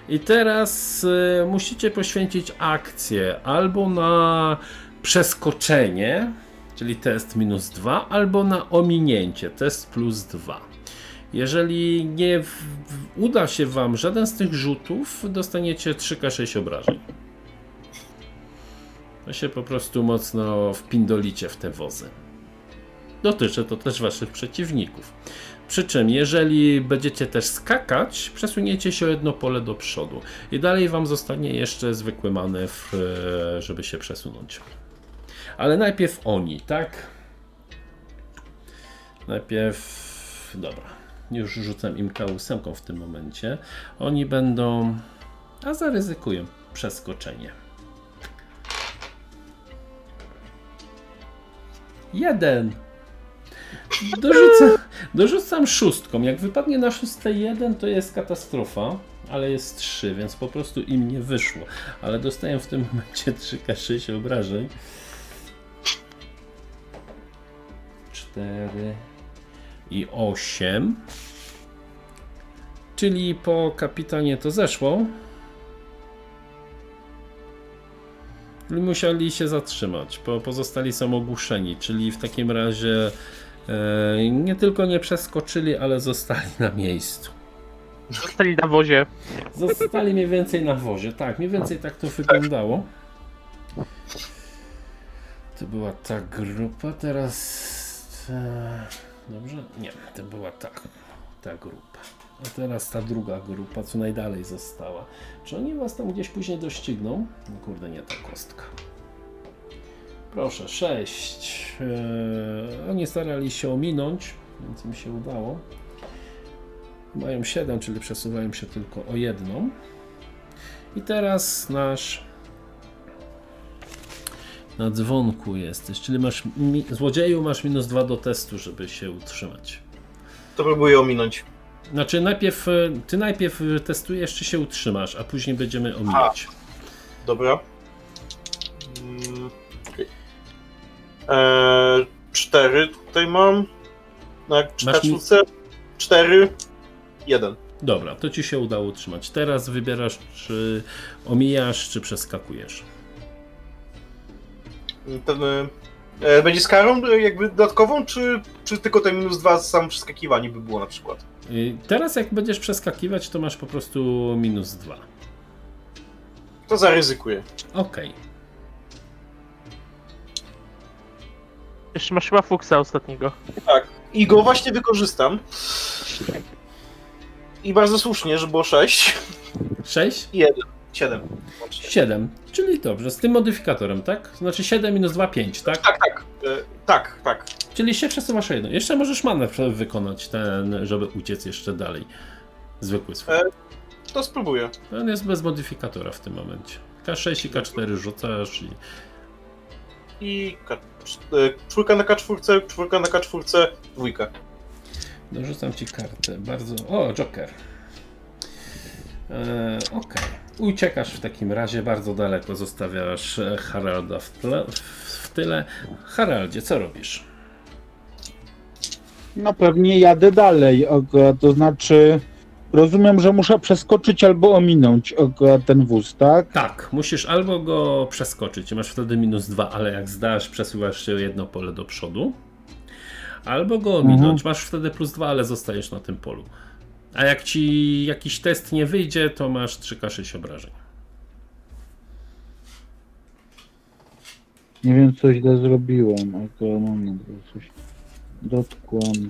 I teraz y, musicie poświęcić akcję albo na przeskoczenie, czyli test minus 2, albo na ominięcie, test plus 2. Jeżeli nie w, w, uda się Wam żaden z tych rzutów, dostaniecie 3K6 obrażeń. To się po prostu mocno wpindolicie w te wozy. Dotyczy to też Waszych przeciwników. Przy czym, jeżeli będziecie też skakać, przesuniecie się o jedno pole do przodu. I dalej Wam zostanie jeszcze zwykły manewr, e, żeby się przesunąć. Ale najpierw oni, tak? Najpierw. Dobra. Już rzucam im K8 w tym momencie. Oni będą. A zaryzykują przeskoczenie. Jeden. Dorzucam, dorzucam szóstką. Jak wypadnie na szóste jeden, to jest katastrofa, ale jest 3, więc po prostu im nie wyszło. Ale dostaję w tym momencie 3K6 obrażeń. 4 i 8. Czyli po kapitanie to zeszło. Musieli się zatrzymać, bo pozostali są ogłuszeni, czyli w takim razie nie tylko nie przeskoczyli, ale zostali na miejscu. Zostali na wozie. Zostali mniej więcej na wozie, tak, mniej więcej tak to wyglądało. To była ta grupa, teraz... E, dobrze? Nie, to była ta, ta grupa. A teraz ta druga grupa, co najdalej została. Czy oni was tam gdzieś później dościgną? No kurde, nie ta kostka. Proszę, 6. Eee, oni starali się ominąć. więc im się udało. Mają 7, czyli przesuwają się tylko o jedną. I teraz nasz na dzwonku jesteś, czyli masz mi, złodzieju masz minus 2 do testu, żeby się utrzymać. To próbuję ominąć. Znaczy najpierw, e, ty najpierw testujesz, czy się utrzymasz, a później będziemy omijać. Dobra. Mm. Eee, cztery tutaj mam. Na mi- czwórce. Cztery. Jeden. Dobra, to ci się udało utrzymać. Teraz wybierasz, czy omijasz, czy przeskakujesz. Ten, e, będzie z karą e, jakby dodatkową, czy, czy tylko ten minus dwa za samo przeskakiwanie by było na przykład? Teraz jak będziesz przeskakiwać, to masz po prostu minus 2. To zaryzykuję. Okej. Jeszcze masz chyba fuksa ostatniego. Tak. I go właśnie wykorzystam. I bardzo słusznie, że było 6. 6? 7. 7. Czyli dobrze, z tym modyfikatorem, tak? Znaczy 7 minus 2, 5, tak? Tak, tak. E, tak, tak. Czyli się przesuwasz o jedno. Jeszcze możesz manewr wykonać ten, żeby uciec jeszcze dalej. Zwykły swój. E. To spróbuję. On jest bez modyfikatora w tym momencie. K6 i K4 rzucasz i I K, czwórka na K4, czwórka na K4, dwójka. dorzucam ci kartę. Bardzo. O, Joker. Eee, Okej. Uciekasz w takim razie bardzo daleko, zostawiasz e, Haralda w, tle, w tyle. Haraldzie, co robisz? No pewnie jadę dalej, to znaczy rozumiem, że muszę przeskoczyć albo ominąć ten wóz, tak? Tak, musisz albo go przeskoczyć, masz wtedy minus dwa, ale jak zdasz, przesuwasz się jedno pole do przodu. Albo go ominąć, masz wtedy plus dwa, ale zostajesz na tym polu. A jak ci jakiś test nie wyjdzie, to masz 3K6 obrażeń. Nie wiem, co źle zrobiłem, ok, moment, bo coś dotkłem.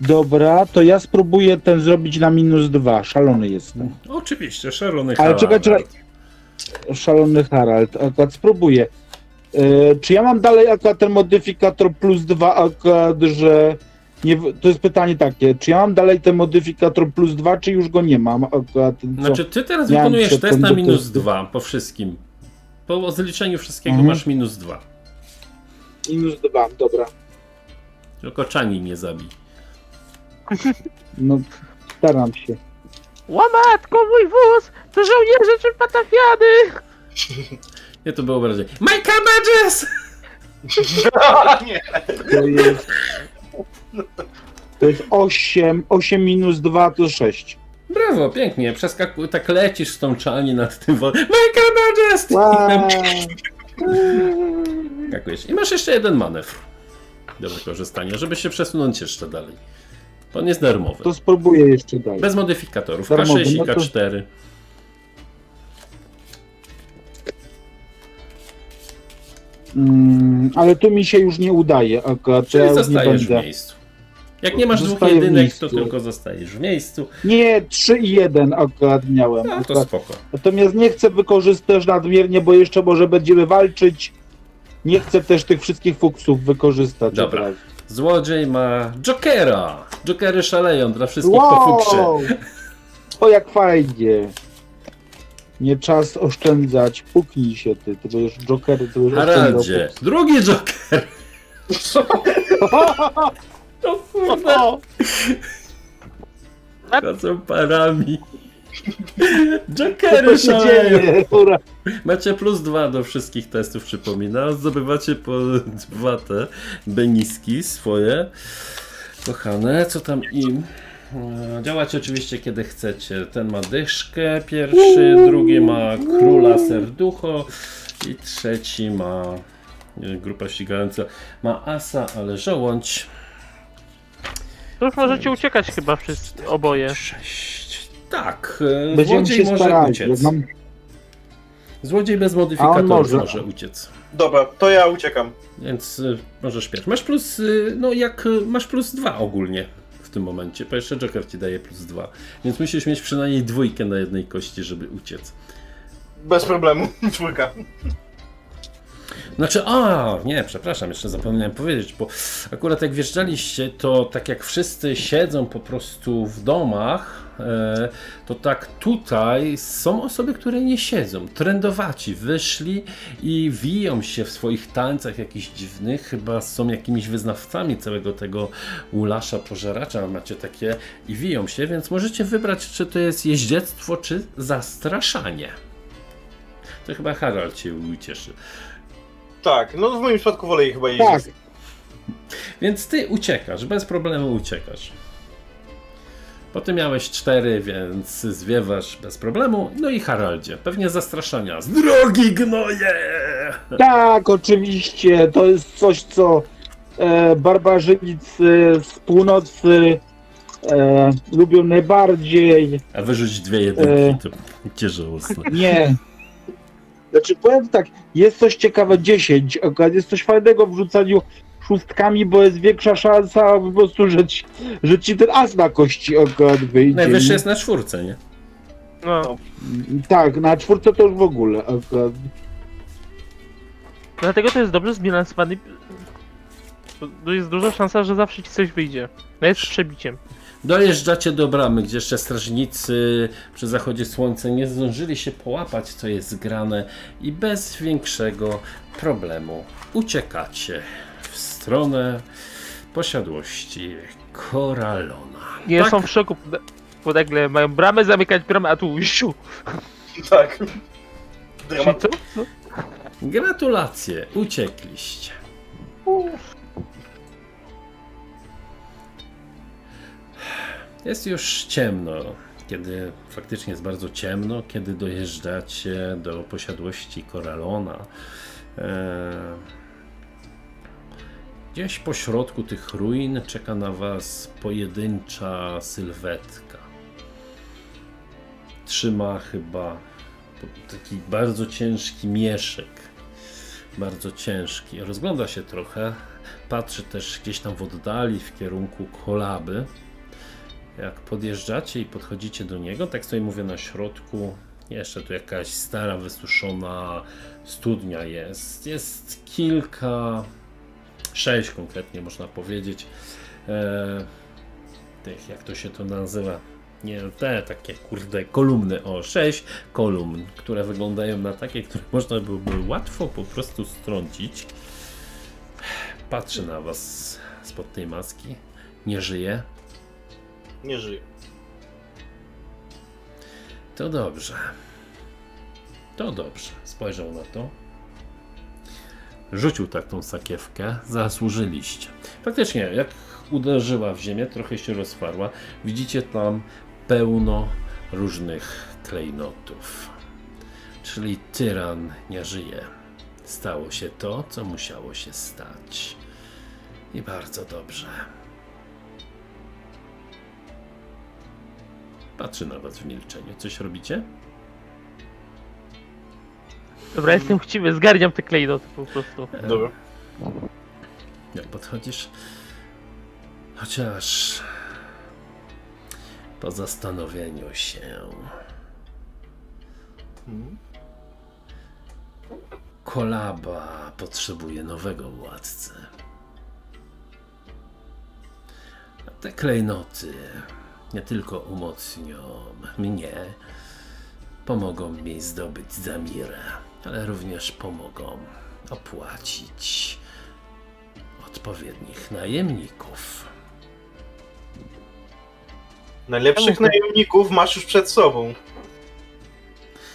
Dobra, to ja spróbuję ten zrobić na minus dwa. Szalony jestem. Oczywiście, szalony Ale Harald. czekaj, czekaj. Szalony Harald, akurat spróbuję. E, czy ja mam dalej akurat ten modyfikator plus dwa, akurat, że. Nie, to jest pytanie takie, czy ja mam dalej ten modyfikator plus dwa, czy już go nie mam? Akurat, ten, co? Znaczy, ty teraz Miałem wykonujesz test na minus testu. 2 po wszystkim. Po zliczeniu wszystkiego Mhm. masz minus 2. Minus dwa, dobra. Tylko czani nie zabij. No, staram się. Łamatko, mój wóz! To żołnierze czy patafiany! Nie, to było bardziej. My cabbages! nie. To jest. To jest 8, 8 minus 2 to 6. Brawo, pięknie. Przeskakuj, tak lecisz z tą czani nad tym wodem. My cabbages! Skakujesz. I masz jeszcze jeden manewr do wykorzystania, żeby się przesunąć jeszcze dalej. On jest darmowy. To spróbuję jeszcze dalej. Bez modyfikatorów. Darmowy, K6 i no to- K4. Mm, ale tu mi się już nie udaje. Akurat ja Czyli nie zostajesz w miejscu. Jak nie masz dwóch Zostaję w jedynek, to tylko zostajesz w miejscu. Nie, 3 i 1 akurat miałem. No to Akurat. spoko. Natomiast nie chcę wykorzystać nadmiernie, bo jeszcze może będziemy walczyć. Nie chcę też tych wszystkich fuksów wykorzystać. Dobra. Złodziej ma Jokera. Jokery szaleją dla wszystkich po fukrze. Wow! O jak fajnie. Nie czas oszczędzać. Puknij się ty. Ty będziesz jokery, ty będziesz Haraldzie. Drugi Joker. O kurde. Chodzą parami. Jokery szaleją. Macie plus dwa do wszystkich testów, przypominam. Zdobywacie po dwa te beniski swoje. Kochane, co tam im? E, Działacie oczywiście kiedy chcecie. Ten ma dyszkę pierwszy, drugi ma króla serducho i trzeci ma grupa ścigająca ma asa, ale żołądź. To już możecie uciekać chyba wszyscy, oboje. Sześć. Tak, e, Będziemy złodziej się może starali. uciec. Mam... Złodziej bez modyfikatorów może. może uciec. Dobra, to ja uciekam. Więc y, możesz pierwszy. Masz plus, y, no jak y, masz plus dwa ogólnie w tym momencie, bo jeszcze Joker ci daje plus dwa. Więc musisz mieć przynajmniej dwójkę na jednej kości, żeby uciec. Bez problemu. Czwórka. Znaczy, a nie, przepraszam, jeszcze zapomniałem powiedzieć, bo akurat jak wjeżdżaliście, to tak jak wszyscy siedzą po prostu w domach, to tak tutaj są osoby, które nie siedzą. Trendowaci wyszli i wiją się w swoich tańcach jakichś dziwnych, chyba są jakimiś wyznawcami całego tego ulasza, pożeracza, macie takie i wiją się, więc możecie wybrać, czy to jest jeździectwo, czy zastraszanie. To chyba Harald cię ucieszy. Tak, no w moim przypadku wolę chyba jeździć. Tak, Więc ty uciekasz, bez problemu uciekasz. Potem miałeś cztery, więc zwiewasz bez problemu. No i Haraldzie, pewnie zastraszania. Z drogi gnoje! tak, oczywiście. To jest coś, co e, barbarzyńcy z północy e, lubią najbardziej. A wyrzuć dwie jedynki, to cię żałosne. Nie. Znaczy powiem tak, jest coś ciekawe 10, akurat jest coś fajnego w rzucaniu szóstkami, bo jest większa szansa po prostu, że ci, że ci ten as na kości akurat wyjdzie. Najwyższy jest na czwórce, nie? No, Tak, na czwórce to już w ogóle akurat. dlatego to jest dobrze zbilansowany. To jest duża szansa, że zawsze ci coś wyjdzie. Nawet z przebiciem. Dojeżdżacie do bramy, gdzie jeszcze strażnicy przy zachodzie słońca nie zdążyli się połapać, co jest grane i bez większego problemu uciekacie stronę posiadłości Koralona. Nie Tak. są w szoku, bo- nagle mają bramę, zamykać bramę, a tu siu. Tak. Czyli Dramat... co? No. Gratulacje, uciekliście. Jest już ciemno, kiedy faktycznie jest bardzo ciemno, kiedy dojeżdżacie do posiadłości Koralona. Eee, Gdzieś po środku tych ruin czeka na Was pojedyncza sylwetka. Trzyma chyba taki bardzo ciężki mieszek. Bardzo ciężki. Rozgląda się trochę. Patrzy też gdzieś tam w oddali w kierunku kolaby. Jak podjeżdżacie i podchodzicie do niego, tak sobie mówię na środku. Jeszcze tu jakaś stara, wysuszona studnia jest. Jest kilka, sześć konkretnie można powiedzieć. E, tych, jak to się to nazywa? Nie, te takie kurde kolumny, o sześć kolumn, które wyglądają na takie, które można byłoby łatwo po prostu strącić. Patrzy na was spod tej maski. Nie żyje. Nie żyje. To dobrze. To dobrze. Spojrzał na to. Rzucił tak tą sakiewkę. Zasłużyliście. Faktycznie, jak uderzyła w ziemię, trochę się rozwarła. Widzicie tam pełno różnych klejnotów. Czyli tyran nie żyje. Stało się to, co musiało się stać. I bardzo dobrze. Patrzy na was w milczeniu. Coś robicie? Dobra, jestem chciwy, zgarniam te klejnoty po prostu. Dobra. Jak podchodzisz? Chociaż po zastanowieniu się, Mhm. kolaba potrzebuje nowego władcy. A te klejnoty nie tylko umocnią mnie, pomogą mi zdobyć Zamirę, ale również pomogą opłacić odpowiednich najemników. Najlepszych najemników masz już przed sobą.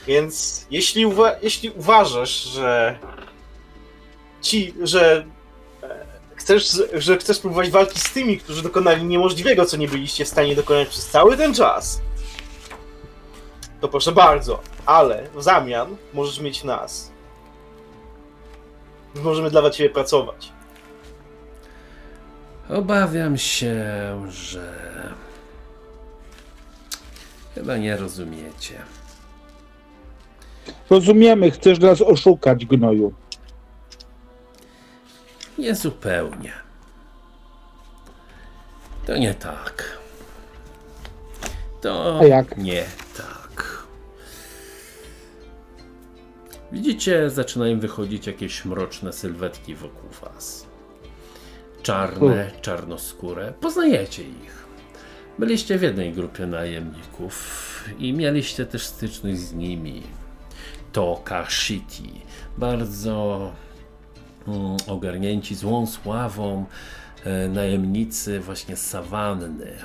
Więc jeśli, uwa- jeśli uważasz, że ci, że e, chcesz, że chcesz próbować walki z tymi, którzy dokonali niemożliwego, co nie byliście w stanie dokonać przez cały ten czas, to proszę bardzo, ale w zamian możesz mieć nas. Możemy dla ciebie pracować. Obawiam się, że chyba nie rozumiecie. Rozumiemy, chcesz nas oszukać, gnoju. Niezupełnie. To nie tak. To A jak? nie tak. Widzicie, zaczynają wychodzić jakieś mroczne sylwetki wokół was. Czarne, czarnoskóre. Poznajecie ich. Byliście w jednej grupie najemników i mieliście też styczność z nimi. To Kashiti. Bardzo mm, ogarnięci złą sławą e, najemnicy właśnie sawanny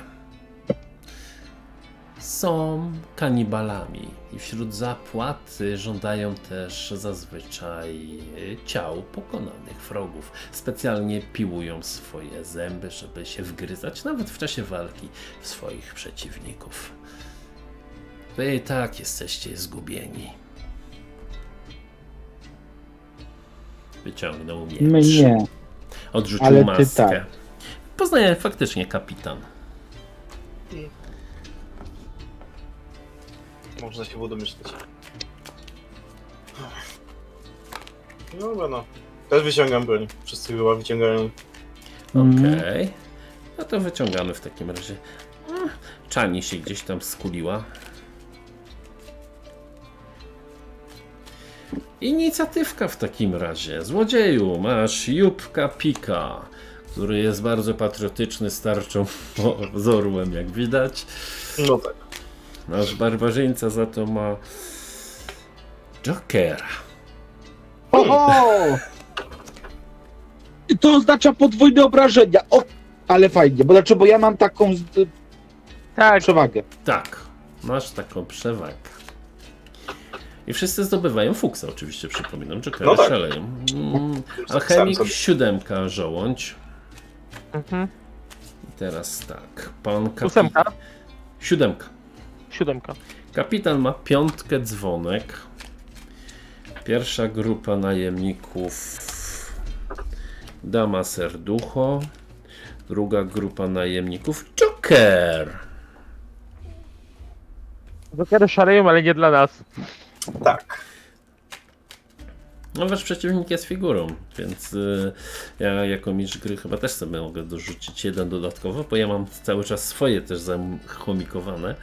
są kanibalami i wśród zapłaty żądają też zazwyczaj ciał pokonanych wrogów. Specjalnie piłują swoje zęby, żeby się wgryzać, nawet w czasie walki, w swoich przeciwników. Wy i tak jesteście zgubieni. Wyciągnął miecz. My nie. Odrzucił Ale ty maskę. tak. Poznaję faktycznie kapitan. Można się było domyśleć. Dobra no. Też wyciągam broń. Wszyscy chyba wyciągają. Mhm. Okej. No to wyciągamy w takim razie. Mm, Czani się gdzieś tam skuliła. Inicjatywka w takim razie. Złodzieju, masz Jubka Pika, który jest bardzo patriotyczny, starczą z orłem, jak widać. No tak. Nasz barbarzyńca za to ma Jokera. Oho! To oznacza podwójne obrażenia. O, ale fajnie, bo znaczy, bo ja mam taką z, Tak, przewagę. Tak, masz taką przewagę. I wszyscy zdobywają fuksa, oczywiście, przypominam, Jokera No tak. szaleją. Mm, Sam Alchemik, sobie. siódemka, żołądź. mhm. I teraz tak, pan kapitan... ósemka, Siódemka. Siódemka. Kapitan ma piątkę dzwonek. Pierwsza grupa najemników Dama Serducho. Druga grupa najemników Joker. Jokery szaleją, ale nie dla nas. Tak. No wasz przeciwnik jest figurą, więc y, ja jako mistrz gry chyba też sobie mogę dorzucić jeden dodatkowo, bo ja mam cały czas swoje też zachomikowane.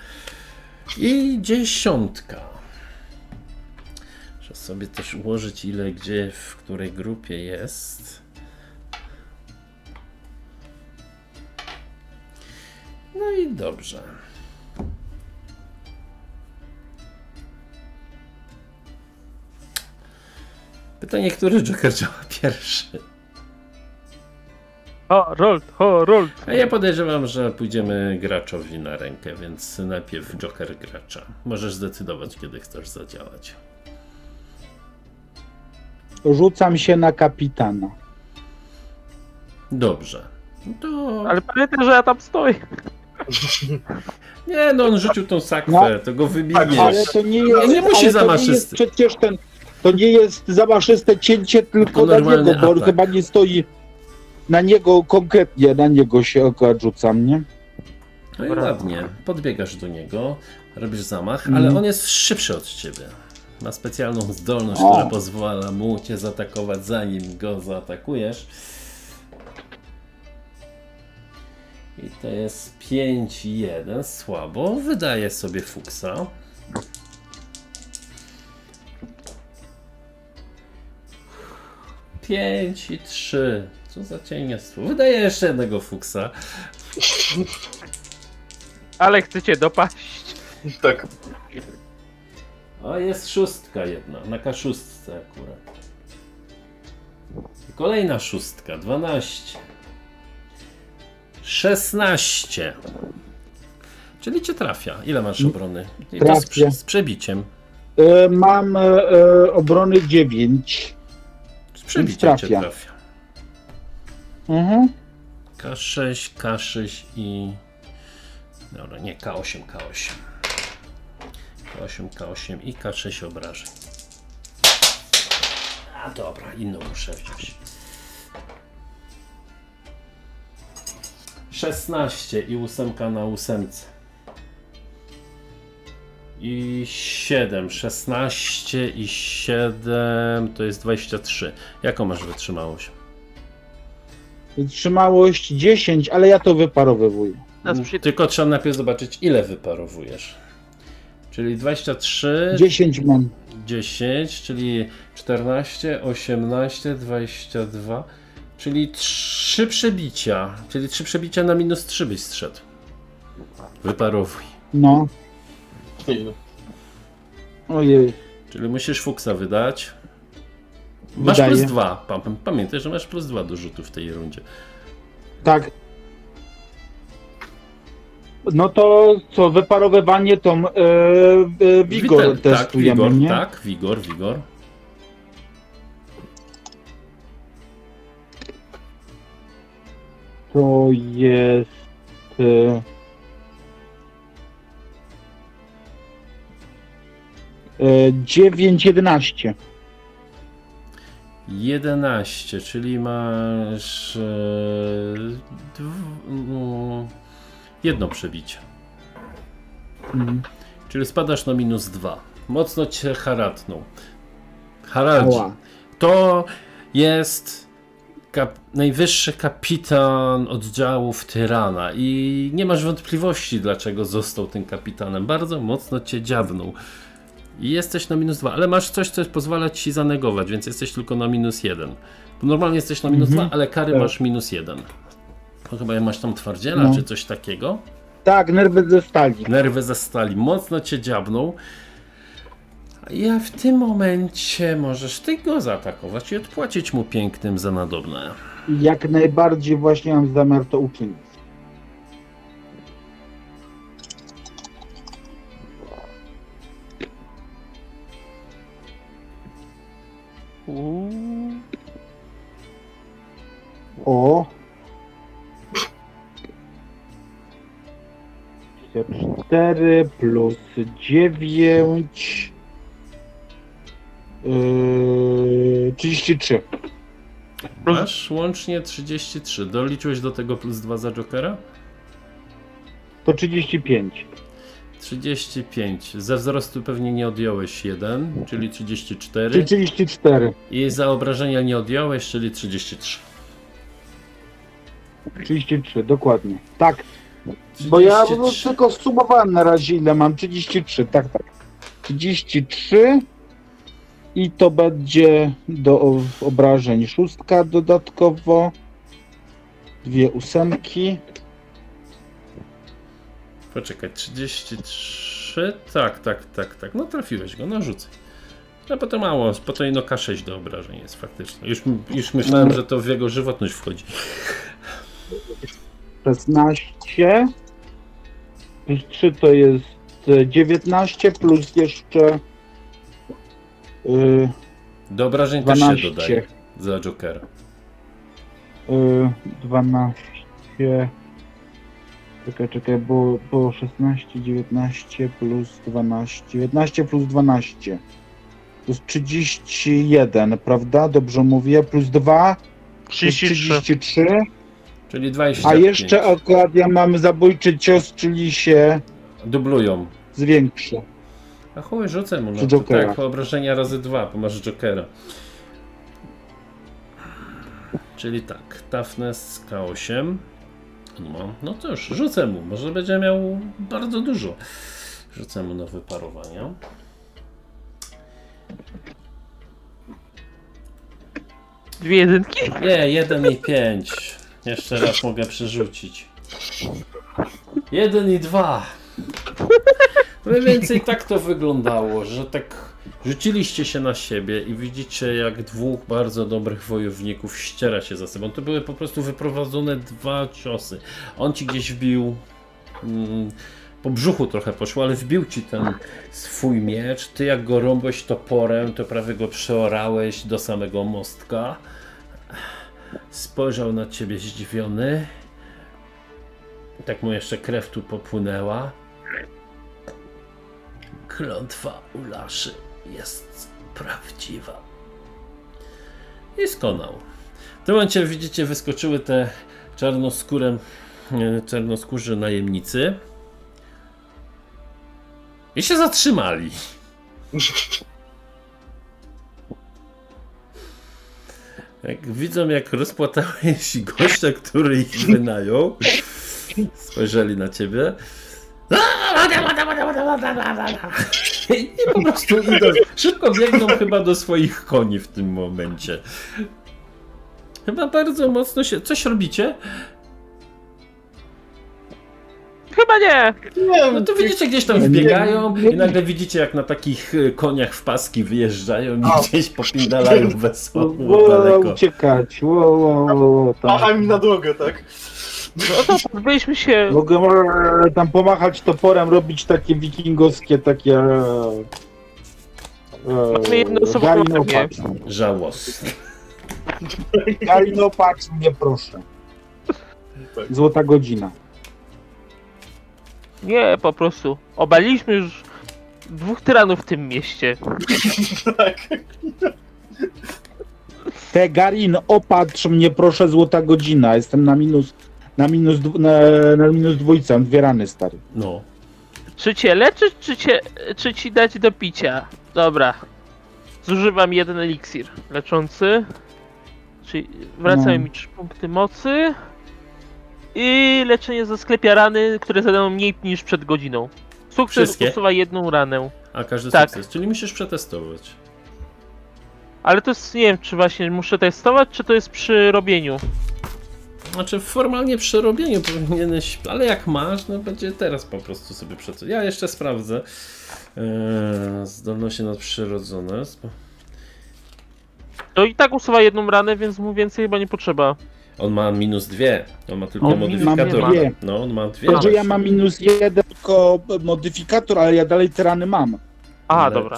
I dziesiątka. Muszę sobie też ułożyć ile gdzie, w której grupie jest. No i dobrze. Pytanie, który Joker działa pierwszy? O, Rold, o, Rold. A ja podejrzewam, że pójdziemy graczowi na rękę, więc najpierw Joker gracza. Możesz zdecydować, kiedy chcesz zadziałać. Rzucam się na kapitana. Dobrze. No To... Ale pamiętaj, że ja tam stoję. Nie, no on rzucił tą sakwę, No. to go wybijesz. Ale to nie jest. Nie musi ale za to nie jest maszysty. przecież ten. To nie jest zamaszyste cięcie tylko To na normalny niego, bo on atak. chyba nie stoi na niego konkretnie, na niego się akurat rzucam, nie? No i ładnie. Podbiegasz do niego, robisz zamach, Mhm. ale on jest szybszy od ciebie. Ma specjalną zdolność, O. która pozwala mu cię zaatakować, zanim go zaatakujesz. I to jest 5-1, słabo. Wydaje sobie fuksa. Pięć i trzy. Co za cieniostwo. Wydaje jeszcze jednego fuksa. Ale chcecie dopaść. Tak. O, jest szóstka jedna, na kaszustce akurat. Kolejna szóstka, 12. 16. Czyli cię trafia. Ile masz obrony? I to z, Trafię. z przebiciem. E, mam e, e, obrony 9. Z przebiciem cię trafia. trafia. Mhm. K6, K6 i... Dobra, nie, K8, K8. K8, K8 i K6 obrażeń. A dobra, inną muszę wziąć. 16 i ósemka na ósemce. I 7, 16 i 7 to jest 23. Jaką masz wytrzymałość? Wytrzymałość 10, ale ja to wyparowywuję. Przy... Tylko trzeba najpierw zobaczyć, ile wyparowujesz. Czyli 23, 10 mam. 10, czyli 14, 18, 22, czyli 3 przebicia. Czyli 3 przebicia na minus 3 byś zszedł. Wyparowuj. No, ojej. Czyli musisz fuksa wydać. Masz Wydaje. plus 2. Pamiętaj, że masz plus 2 do rzutu w tej rundzie. Tak. No to co, wyparowywanie to e, e, wigor Witel- testujemy, tak, wigor, nie? tak, wigor, wigor. To jest... E, e, 9, 11. 11, czyli masz e, mm, jedno przebicie. Mhm. Czyli spadasz na minus 2. Mocno cię haratną. Haraldzi. Ała. To jest kap najwyższy kapitan oddziałów Tyrana i nie masz wątpliwości, dlaczego został tym kapitanem. Bardzo mocno cię dziabnął. I jesteś na minus 2, ale masz coś, co pozwala ci zanegować, więc jesteś tylko na minus 1. Bo normalnie jesteś na minus 2, ale kary Tak. masz minus 1. To chyba masz tam twardziela No. czy coś takiego. Tak, nerwy ze stali. Nerwy ze stali mocno cię dziabną. A ja w tym momencie możesz ty go zaatakować i odpłacić mu pięknym za nadobne. Jak najbardziej właśnie mam zamiar to uczynić. Uuu. O. 4 plus 9. Yy, 33. Masz łącznie 33. Doliczyłeś do tego plus 2 za Jokera? To 35. 35. Ze wzrostu pewnie nie odjąłeś 1, czyli 34. Czyli 34. I za obrażenia nie odjąłeś, czyli 33. 33, dokładnie. Tak, bo ja 33. tylko sumowałem na razie ile mam. 33, tak, tak. 33 i to będzie do obrażeń szóstka dodatkowo. Dwie ósemki. Poczekaj, 33? Tak, tak, tak, tak. No trafiłeś go, no rzucaj. No bo to mało, po to ino K6 do obrażeń jest faktycznie. Już, już myślałem, że to w jego żywotność wchodzi. 16 plus 3 to jest e, 19 plus jeszcze y, Do obrażeń też się 12. dodaje za Jokera. Y, 12. Czekaj, czekaj, bo, bo 16, 19 plus 12. 19 plus 12. To jest 31, prawda? Dobrze mówię. Plus 2 to jest 33. 33. Czyli 25. A jeszcze akurat ja mam zabójczy cios, czyli się Dublują. zwiększy. A chuj, rzucę mu. Czy to tak, obrażenia razy dwa, bo masz Jokera. Czyli tak, toughness K8. No, no już, rzucę mu. Może będzie miał bardzo dużo. Rzucę mu na wyparowania. Dwie jedynki? Nie, 1 i 5. Jeszcze raz mogę przerzucić. 1 i 2. Mniej więcej tak to wyglądało, że tak rzuciliście się na siebie i widzicie jak dwóch bardzo dobrych wojowników ściera się za sobą. To były po prostu wyprowadzone dwa ciosy. On ci gdzieś wbił mm, po brzuchu trochę poszło, ale wbił ci ten swój miecz. Ty jak go rąbłeś toporem, to prawie go przeorałeś do samego mostka. Spojrzał na ciebie zdziwiony. Tak mu jeszcze krew tu popłynęła. Klątwa Ulaszy jest prawdziwa. I skonał. W tym momencie widzicie, wyskoczyły te czarnoskórem, e, czarnoskórzy najemnicy. I się zatrzymali. Jak widzą, jak rozpłatałeś gościa, który ich wynajął, spojrzeli na ciebie. I, I po prostu idą, szybko biegną chyba do swoich koni w tym momencie. Chyba bardzo mocno się... Coś robicie? Chyba nie! Nie, No to widzicie, gdzieś tam wbiegają i nagle widzicie, jak na takich y, koniach w paski wyjeżdżają i gdzieś popindalają wesoło Wo, daleko. uciekać, wo, wo, wo, tam. Macha mi na drogę, tak? No to pozbyliśmy się. Mogę tam pomachać toporem, robić takie wikingowskie, takie... E, Mamy jedno e, osobę Galino, na patrz. Żałosne. Galino, patrz mnie proszę. Złota godzina. Nie, po prostu. Obaliliśmy już dwóch tyranów w tym mieście. tak. Te Garin, opatrz mnie proszę, złota godzina. Jestem na minus, na minus, na, na minus dwójce, mam dwie rany, stary. No. Czy cię leczyć, czy, cię, czy ci dać do picia? Dobra. Zużywam jeden eliksir leczący. Czyli wracają No. mi 3 punkty mocy. I leczenie za sklepia rany, które zadają mniej niż przed godziną. Sukces Wszystkie? usuwa jedną ranę. A każdy Tak. sukces. Czyli musisz przetestować. Ale to jest, nie wiem, czy właśnie muszę testować, czy to jest przy robieniu. Znaczy formalnie przy robieniu powinieneś, ale jak masz, no będzie teraz po prostu sobie przetestować. Ja jeszcze sprawdzę. Eee, zdolności nadprzyrodzone. To i tak usuwa jedną ranę, więc mu więcej chyba nie potrzeba. On ma minus dwie. On ma tylko On modyfikator. mam dwie. No, on ma dwie. To, że ja mam minus jeden, tylko modyfikator, ale ja dalej te rany mam. A, dobra.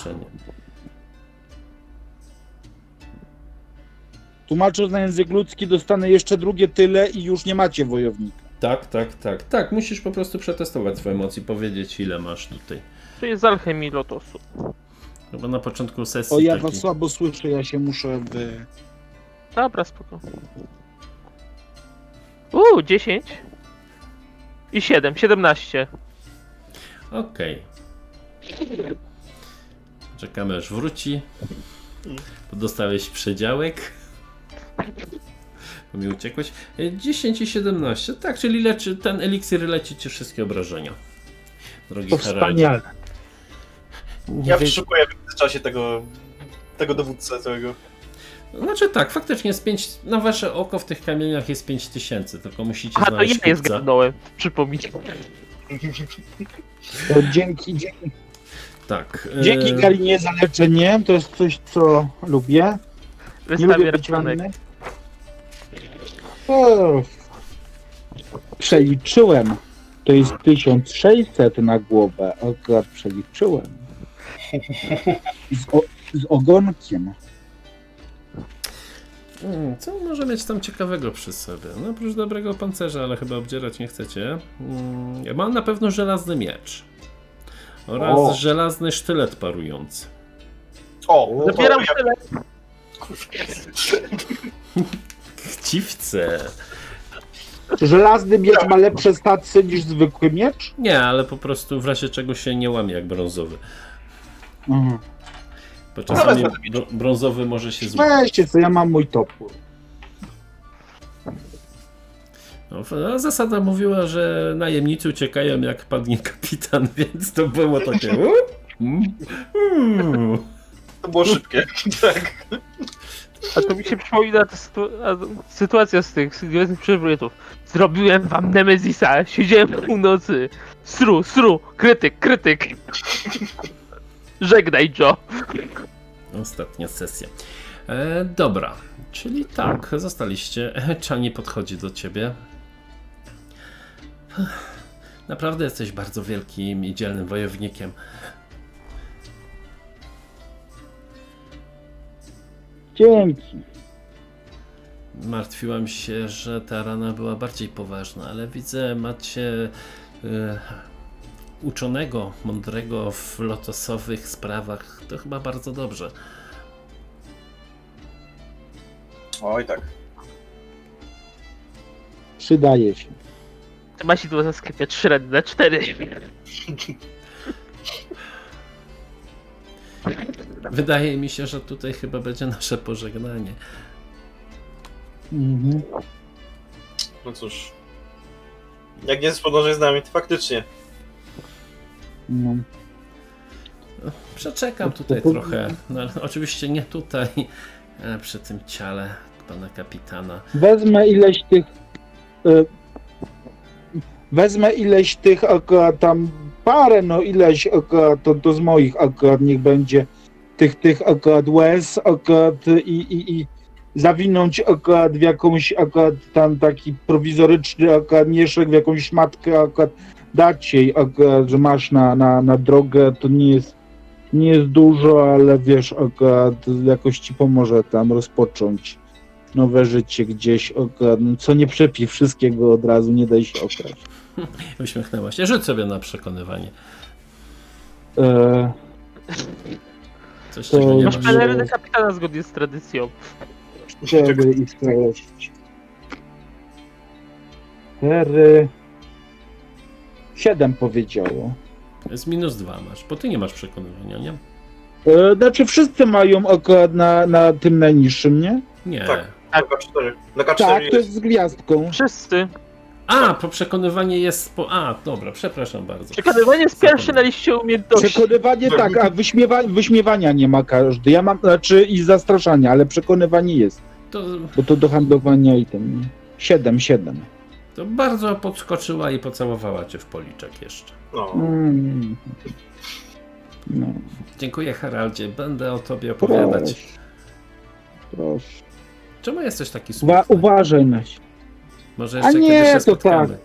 Tłumacząc na język ludzki, dostanę jeszcze drugie tyle i już nie macie wojownika. Tak, tak, tak. Tak, musisz po prostu przetestować swoje emocje, powiedzieć ile masz tutaj. To jest z alchemii lotosu. Chyba na początku sesji. O, ja taki- was słabo słyszę, ja się muszę wy... Dobra, spoko. Uuu, 10. I 7, 17. Okej. Czekamy aż wróci. Dostałeś przedziałek. Bo mi uciekłeś. E, 10 i 17. Tak, czyli leczy, ten eliksir leci ci wszystkie obrażenia. Drogi To Haraldzie. wspaniale. Nie Ja wie- wyszukuję w międzyczasie tego, tego dowódcę całego. Znaczy tak, faktycznie jest 5. Na wasze oko w tych kamieniach jest 5000, tylko musicie A to ja je kupca. zgadnąłem. Przypomnij. To dzięki, dzięki, Tak. e, dzięki Garinie za leczenie, to jest coś, co lubię. Nie Wystawię lubię być rachunek. O, Przeliczyłem. To jest 1600 na głowę. Akurat przeliczyłem. Z, o, z ogonkiem. Mm, Co może mieć tam ciekawego przy sobie? No oprócz dobrego pancerza, ale chyba obdzierać nie chcecie. Mm, Mam na pewno żelazny miecz. Oraz O. żelazny sztylet parujący. O, Zabieram tyle. Chciwce. Żelazny miecz ma lepsze stacje niż zwykły miecz? Nie, ale po prostu w razie czego się nie łamie jak brązowy. Mhm. Bo czasami bro- brązowy może się złamać. Weźcie co, ja mam mój topór. No, a zasada mówiła, że najemnicy uciekają jak padnie kapitan, więc to było takie. To było szybkie. tak. A to mi się przypomina ta sytu- a, sytuacja z tych Gwiezdnych Przewrotów. Zrobiłem wam Nemezisa, siedziałem północy. Sru, sru, krytyk, krytyk. Żegnaj, Joe. Ostatnia sesja. E, dobra, czyli tak, zostaliście. Czani podchodzi do ciebie. Naprawdę jesteś bardzo wielkim i dzielnym wojownikiem. Dzięki. Martwiłam się, że ta rana była bardziej poważna, ale widzę, macie e, uczonego, mądrego w lotosowych sprawach. To chyba bardzo dobrze. Oj tak. Przydaje się. Masz tu za sklepie 3 rady na 4. Wydaje mi się, że tutaj chyba będzie nasze pożegnanie. Mhm. No cóż. Jak nie podążaj z nami, to faktycznie. No. Przeczekam tutaj trochę. No, ale oczywiście nie tutaj, e, przy tym ciele pana kapitana. Wezmę ileś tych. y, Wezmę ileś tych akurat tam parę, no ileś akurat to, to z moich akurat niech będzie tych tych akurat łez akurat i, i, i zawinąć akurat w jakąś akurat tam taki prowizoryczny akurat mieszek, w jakąś szmatkę akurat dać jej akurat, że masz na, na, na drogę, to nie jest nie jest dużo, ale wiesz akurat jakoś ci pomoże tam rozpocząć nowe życie gdzieś, akurat, no, co nie przepi wszystkiego od razu, nie daj się okraść. Uśmiechnęła się. Rzuć sobie na przekonywanie. E, Coś, To czego nie Masz masz. Że- pelerynę kapitana zgodnie z tradycją. cztery i sześć. Cztery. Siedem powiedziało. Jest minus dwa masz, bo ty nie masz przekonywania, nie? E, znaczy wszyscy mają akurat na, na tym najniższym, nie? Nie. Tak. Na K4. Na K4 Tak, to jest. jest z gwiazdką. Wszyscy. A, po przekonywanie jest po. A, dobra, przepraszam bardzo. Przekonywanie jest pierwsze na liście umiejętności. Przekonywanie tak, a wyśmiewa, wyśmiewania nie ma każdy. Ja mam, znaczy i zastraszania, ale przekonywanie jest. To, Bo to do handlowania i ten. Siedem, siedem. to bardzo podskoczyła i pocałowała cię w policzek jeszcze. No. Mm. No, Dziękuję, Haraldzie. Będę o tobie opowiadać. proszę. Proszę. Czemu jesteś taki Uwa- smutny? uważaj na się. Może A jeszcze nie, kiedyś się to spotkamy.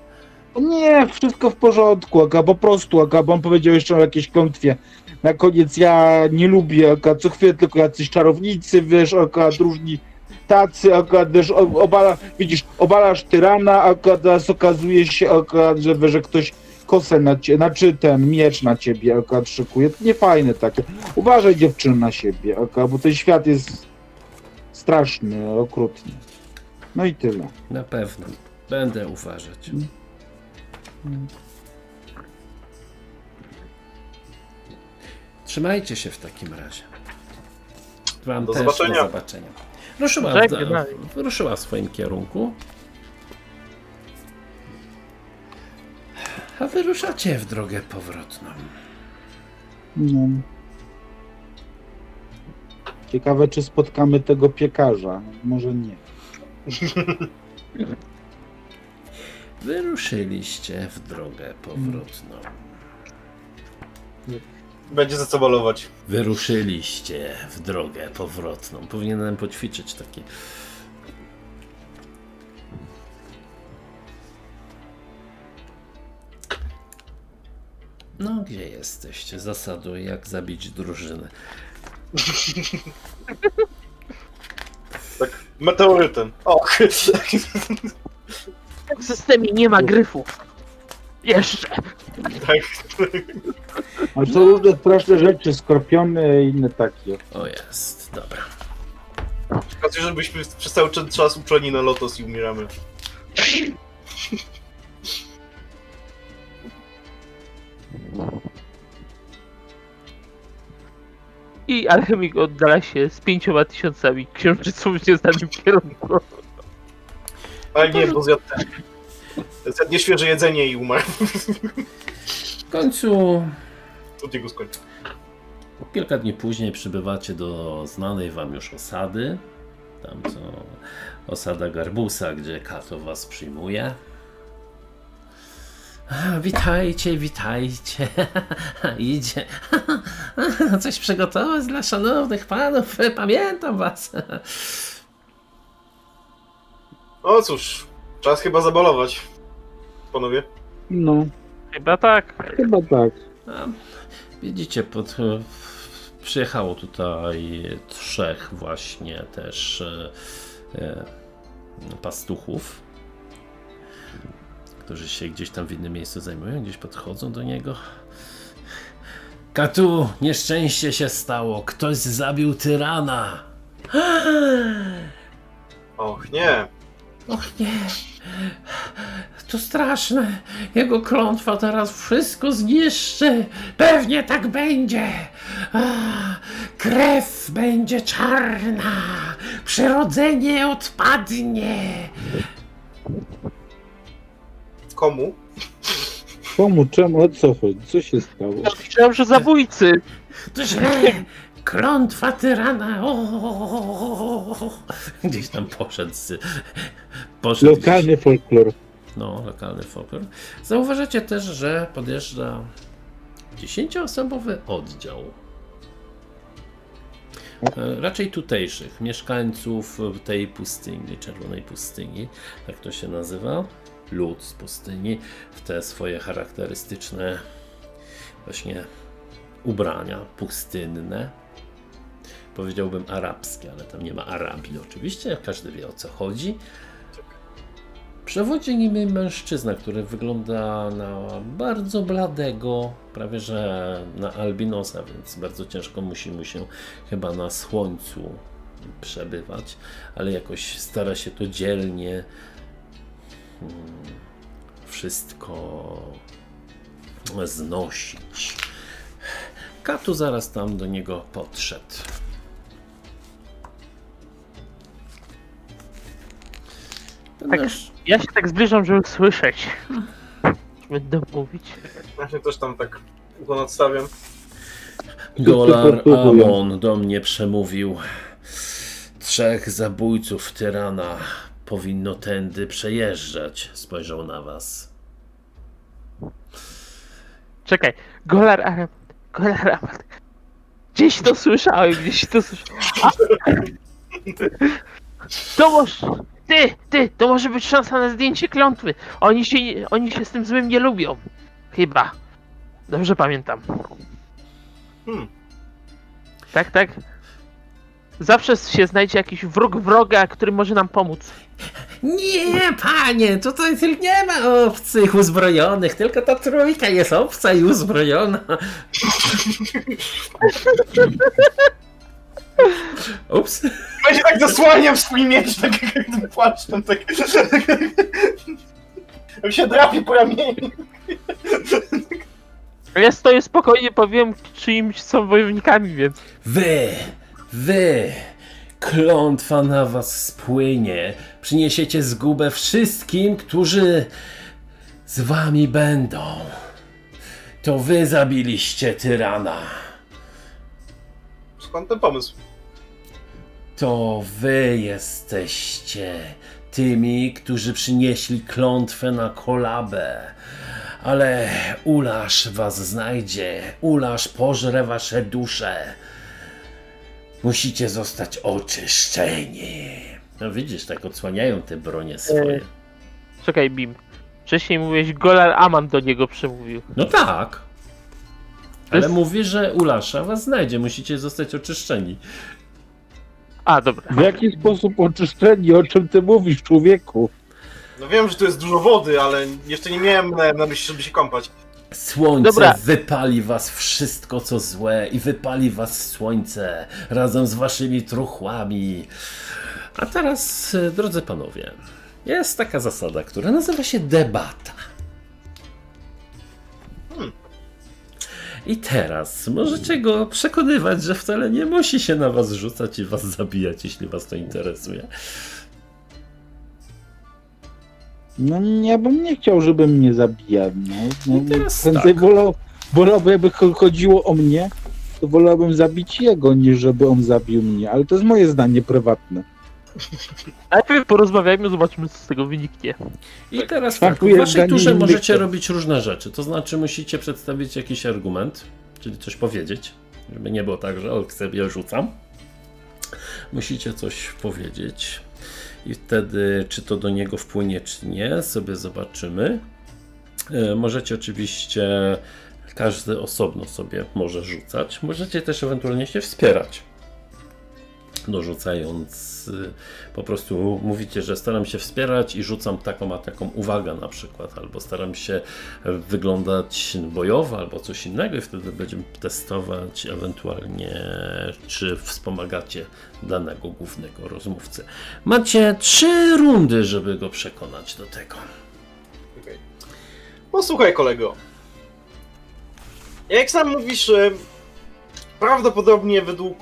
Nie, wszystko w porządku, Aga, po prostu, Aga, bo on powiedział jeszcze o jakiejś klątwie. Na koniec ja nie lubię, Aga, co chwilę tylko jacyś czarownicy, wiesz, Aga, różni tacy, Aga, wiesz, obala, widzisz, obalasz tyrana, Aga, teraz okazuje się, Aga, że, że ktoś kosę na ciebie, znaczy ten miecz na ciebie, Aga, szykuje. To niefajne takie. Uważaj dziewczyno na siebie, Aga, bo ten świat jest straszny, okrutny. No i tyle. Na pewno. Będę uważać. Trzymajcie się w takim razie. Wam Do też zobaczenia. do zobaczenia. Ruszyła ruszyła w swoim kierunku. A wy ruszacie w drogę powrotną. No. Ciekawe, czy spotkamy tego piekarza. Może nie. Wyruszyliście w drogę powrotną. Będzie za co balować. Wyruszyliście w drogę powrotną. Powinienem poćwiczyć takie. No, gdzie jesteście? Zasadu, jak zabić drużynę. Tak, meteorytem. Och. W systemie nie ma gryfów. Jeszcze. tak. Ale to różne straszne rzeczy, skorpiony i inne takie. O jest, dobra. Okazuje, żebyśmy przez cały czas- czas uczeni na lotos i umieramy. I alchemik oddala się z pięcioma tysiącami księżyców w nieznanym kierunku. Ale nie, bo zjadł ten. Zjadł nieświeże jedzenie i umarł. W końcu Od niego skończył. Kilka dni później przybywacie do znanej wam już osady. Tam co osada Garbusa, gdzie Kato was przyjmuje. Witajcie, witajcie. Idzie. Coś przygotować dla szanownych panów. Pamiętam was. No cóż, czas chyba zabalować. Panowie. No, Chyba tak. chyba tak. A, Widzicie, pod, przyjechało tutaj trzech właśnie też e, e, pastuchów, którzy się gdzieś tam w innym miejscu zajmują, gdzieś podchodzą do niego. Katu, nieszczęście się stało, ktoś zabił tyrana. Och, nie. Och nie, to straszne. Jego klątwa teraz wszystko zniszczy. Pewnie tak będzie. Krew będzie czarna. Przyrodzenie odpadnie. Komu? Komu, czemu, o co chodzi? Co się stało? Myślałem, że zabójcy. Źle! Klątwa tyrana! O, o, o. Gdzieś tam poszedł. Poszedł Lokalny folklor. No, lokalny folklor. Zauważacie też, że podjeżdża dziesięcioosobowy oddział. E, Raczej tutejszych, mieszkańców tej pustyni, czerwonej pustyni, tak to się nazywa. Lud z pustyni, w te swoje charakterystyczne właśnie ubrania pustynne. Powiedziałbym arabskie, ale tam nie ma Arabii oczywiście, każdy wie o co chodzi. Przewodzi nimi mężczyzna, który wygląda na bardzo bladego, prawie że na albinosa, więc bardzo ciężko musi mu się chyba na słońcu przebywać, ale jakoś stara się to dzielnie mm, wszystko znosić. Katu zaraz tam do niego podszedł. Ten Tak. męż- Ja się tak zbliżam, żeby słyszeć. Będę mówić. Ja się też tam tak ucho nadstawiam. Golar. Amon do mnie przemówił. Trzech zabójców tyrana powinno tędy przejeżdżać. Spojrzał na was. Czekaj, Golar Aram. Golar Aram. Gdzieś to słyszałem, gdzieś to słyszałem. A! To może... Ty, ty, to może być szansa na zdjęcie klątwy. Oni się, oni się z tym złym nie lubią. Chyba. Dobrze pamiętam. Hmm. Tak, tak. Zawsze się znajdzie jakiś wróg wroga, który może nam pomóc. Nie, panie, tutaj tylko nie ma obcych uzbrojonych, tylko ta trójka jest obca i uzbrojona. Ups. Ja się tak zasłaniam swój miecz, tak jak tym płaszczem, tak... Jak się drapie po ramieniu. Ja stoję spokojnie, powiem, czyimś są wojownikami, więc... Wy, wy, klątwa na was spłynie. Przyniesiecie zgubę wszystkim, którzy z wami będą. To wy zabiliście tyrana. Skąd ten pomysł? To wy jesteście tymi, którzy przynieśli klątwę na kolabę. Ale Ulasz was znajdzie, Ulasz pożre wasze dusze. Musicie zostać oczyszczeni. No widzisz, tak odsłaniają te bronie swoje. Czekaj, Bim. Wcześniej mówiłeś, Golar Aman do niego przemówił. No tak. Ale jest- mówi, że Ulasza was znajdzie, musicie zostać oczyszczeni. A, dobra. W jaki sposób oczyszczeni? O czym ty mówisz, człowieku? No wiem, że tu jest dużo wody, ale jeszcze nie miałem na, na myśli, żeby się kąpać. Słońce Dobra. wypali was wszystko co złe i wypali was słońce razem z waszymi truchłami. A teraz, e, drodzy panowie, jest taka zasada, która nazywa się debata. I teraz możecie go przekonywać, że wcale nie musi się na was rzucać i was zabijać, jeśli was to interesuje. No ja bym nie chciał, żeby mnie zabijał. No, no, prędzej tak. wolał, wolałbym, jakby cho- chodziło o mnie, to wolałbym zabić jego, niż żeby on zabił mnie. Ale to jest moje zdanie prywatne. Najpierw porozmawiajmy, zobaczymy, co z tego wyniknie. I teraz tak, w Smakuje waszej turze możecie robić różne rzeczy. To znaczy musicie przedstawić jakiś argument, czyli coś powiedzieć, żeby nie było tak, że o, sobie rzucam. Musicie coś powiedzieć i wtedy czy to do niego wpłynie, czy nie, sobie zobaczymy. E, Możecie oczywiście każdy osobno sobie może rzucać. Możecie też ewentualnie się wspierać. Dorzucając po prostu mówicie, że staram się wspierać i rzucam taką a taką uwagę na przykład, albo staram się wyglądać bojowo, albo coś innego i wtedy będziemy testować ewentualnie, czy wspomagacie danego głównego rozmówcę. Macie trzy rundy, żeby go przekonać do tego. Okej. Posłuchaj, kolego. Jak sam mówisz, prawdopodobnie według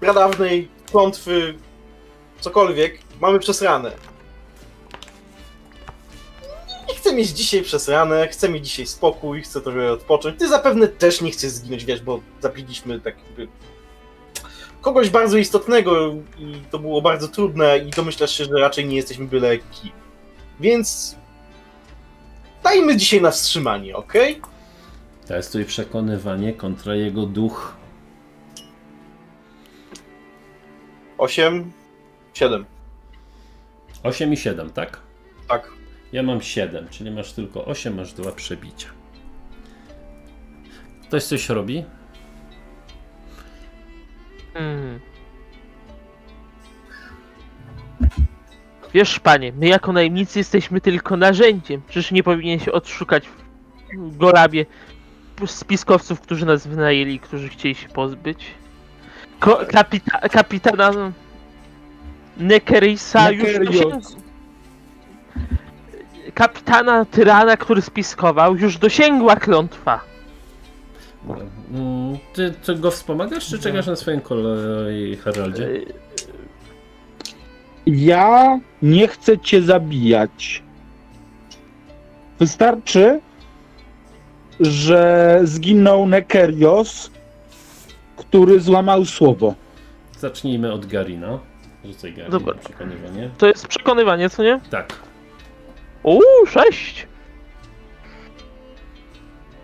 pradawnej klątwy cokolwiek mamy przesrane. Nie chcę mieć dzisiaj przesrane, chcę mieć dzisiaj spokój, chcę trochę odpocząć. Ty zapewne też nie chcesz zginąć, wiesz, bo zabiliśmy tak jakby kogoś bardzo istotnego i to było bardzo trudne i domyślasz się, że raczej nie jesteśmy byle kim. Więc dajmy dzisiaj na wstrzymanie, okej? To jest tutaj przekonywanie kontra jego duch. 8, 7, 8 i 7, tak? tak. Ja mam 7, czyli masz tylko 8, masz dwa przebicia. Ktoś coś robi? Hmm. Wiesz, panie, my jako najemnicy jesteśmy tylko narzędziem. Czyż nie powinien się odszukać w Golabie spiskowców, którzy nas wynajęli którzy chcieli się pozbyć? Ko kapita kapitana Nekerisa już dosięgł... Kapitana Tyrana, który spiskował, już dosięgła klątwa. Mm, Ty, ty go wspomagasz, czy czekasz na swoją kolej, Heraldzie? Y, Ja nie chcę cię zabijać. Wystarczy, że zginął Nekerios, który złamał słowo. Zacznijmy od Garina. Rzucaj Garin Dobra. przekonywanie. To jest przekonywanie, co nie? Tak. Uuu, 6.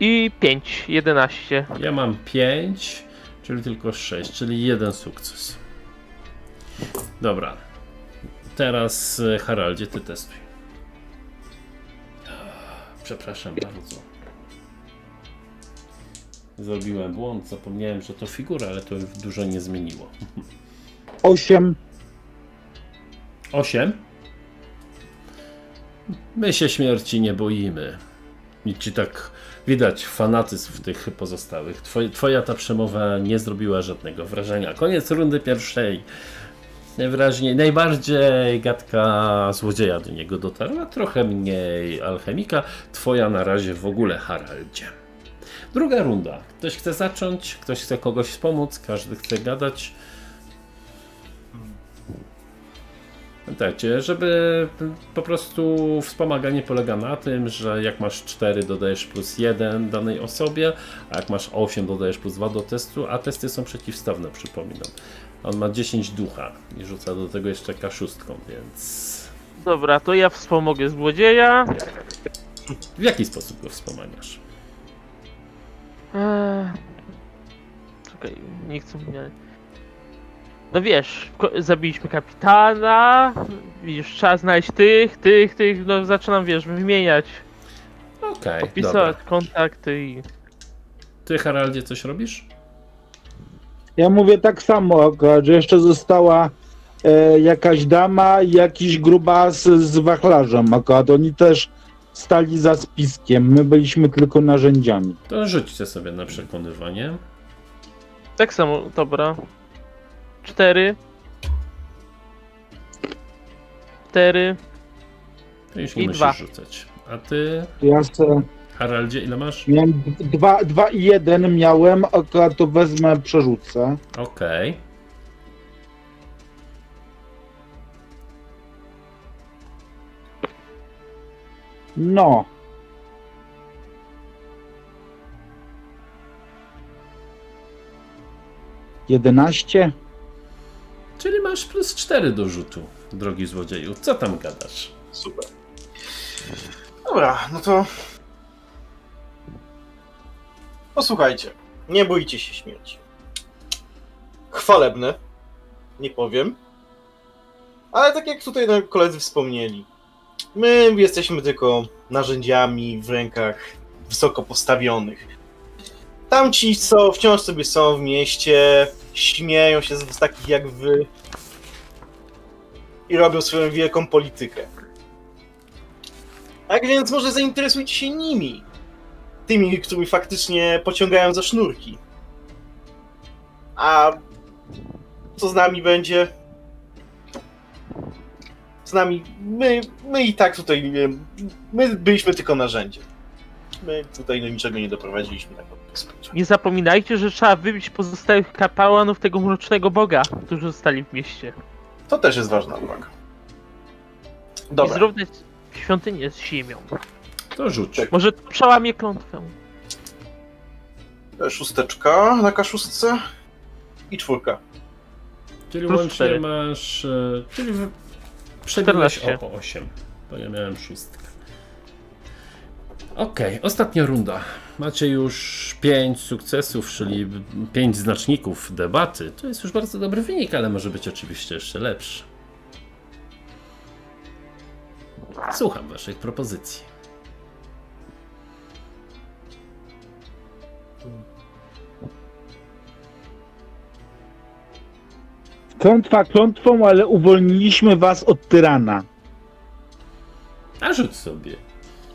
I 5, 11. Ja mam 5, czyli tylko 6, czyli jeden sukces. Dobra. Teraz e, Haraldzie, ty testuj. Przepraszam bardzo. Zrobiłem błąd, zapomniałem, że to figura, ale to dużo nie zmieniło. Osiem. 8. My się śmierci nie boimy. I ci tak widać fanatyzm w tych pozostałych. Twoj, twoja ta przemowa nie zrobiła żadnego wrażenia. Koniec rundy pierwszej. Najwyraźniej, najbardziej gadka złodzieja do niego dotarła, trochę mniej alchemika. Twoja na razie w ogóle, Haraldzie. Druga runda. Ktoś chce zacząć, ktoś chce kogoś wspomóc, każdy chce gadać. Pamiętajcie, żeby po prostu wspomaganie polega na tym, że jak masz 4 dodajesz plus 1 danej osobie, a jak masz 8 dodajesz plus 2 do testu, a testy są przeciwstawne, przypominam. On ma 10 ducha i rzuca do tego jeszcze K6, więc Dobra, to ja wspomogę złodzieja. w jaki sposób go wspomagasz? Eee... Czekaj, nie chcę mnie. No wiesz, zabiliśmy kapitana. Widzisz, trzeba znaleźć tych, tych, tych. No zaczynam, wiesz, wymieniać, Okej, dobra. opisać kontakty i. Ty Haraldzie coś robisz? Ja mówię tak samo, akurat, że jeszcze została e, jakaś dama i jakiś grubas z wachlarzem. Akurat oni też stali za spiskiem. My byliśmy tylko narzędziami. To rzućcie sobie na przekonywanie. Tak samo, dobra. Cztery. Cztery. To już nie I musisz dwa. rzucać. A ty, Ja se, Haraldzie, ile masz? miałem d- dwa, dwa i jeden miałem, akurat to wezmę, przerzucę. Okej. No. Jedenaście? Czyli masz plus 4 do rzutu, drogi złodzieju. Co tam gadasz? Super. Dobra, no to. Posłuchajcie, nie bójcie się śmierci. Chwalebne, nie powiem. Ale tak jak tutaj no, koledzy wspomnieli, my jesteśmy tylko narzędziami w rękach wysoko postawionych. Tamci, co wciąż sobie są w mieście, śmieją się z takich jak wy i robią swoją wielką politykę. Tak więc może zainteresujcie się nimi. Tymi, którzy faktycznie pociągają za sznurki. A co z nami będzie? Z nami. My, my i tak tutaj. My byliśmy tylko narzędziem. Tutaj do niczego nie doprowadziliśmy tak. Nie zapominajcie, że trzeba wybić pozostałych kapłanów tego mrocznego boga, którzy zostali w mieście. To też jest ważna uwaga. I Dobra. zrównać świątynię z ziemią. To rzuć. Tak. Może przełamie klątwę. E, Szósteczka na kaszustce i czwórka. Czyli Plus łącznie cztery. masz. e, Czyli przebiłeś 14. o 8, bo ja miałem szóstkę. Okej, ostatnia runda. Macie już 5 sukcesów, czyli 5 znaczników debaty. To jest już bardzo dobry wynik, ale może być oczywiście jeszcze lepszy. Słucham Waszych propozycji. Klątwa klątwą, ale uwolniliśmy was od tyrana. A rzuć sobie.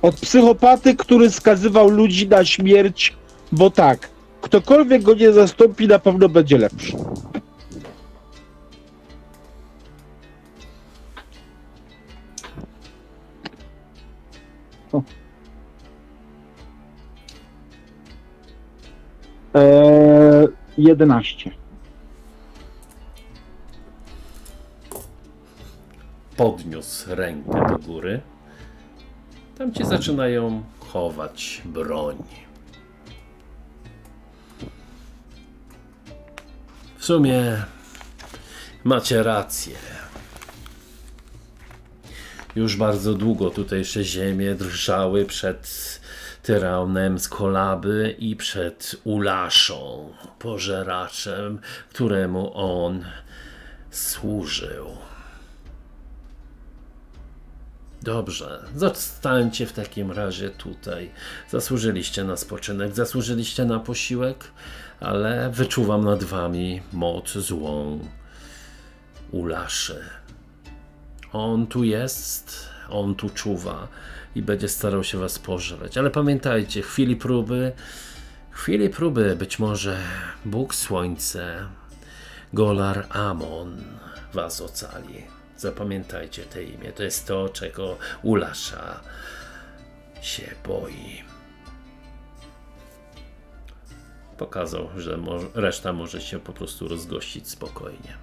Od psychopaty, który skazywał ludzi na śmierć, bo tak, ktokolwiek go nie zastąpi, na pewno będzie lepszy. Eee, 11. podniósł rękę do góry. Tam ci zaczynają chować broń. W sumie macie rację. Już bardzo długo tutejsze ziemie drżały przed tyranem z kolaby i przed Ulaszą, pożeraczem, któremu on służył. Dobrze, zostańcie w takim razie tutaj. Zasłużyliście na spoczynek, zasłużyliście na posiłek, ale wyczuwam nad wami moc złą. Ulaszy. On tu jest, on tu czuwa i będzie starał się was pożreć. Ale pamiętajcie, chwili próby, chwili próby być może Bóg Słońce, Golar Amon was ocali. Zapamiętajcie te imię. To jest to, czego Ulasza się boi. Pokazał, że mo- reszta może się po prostu rozgościć spokojnie.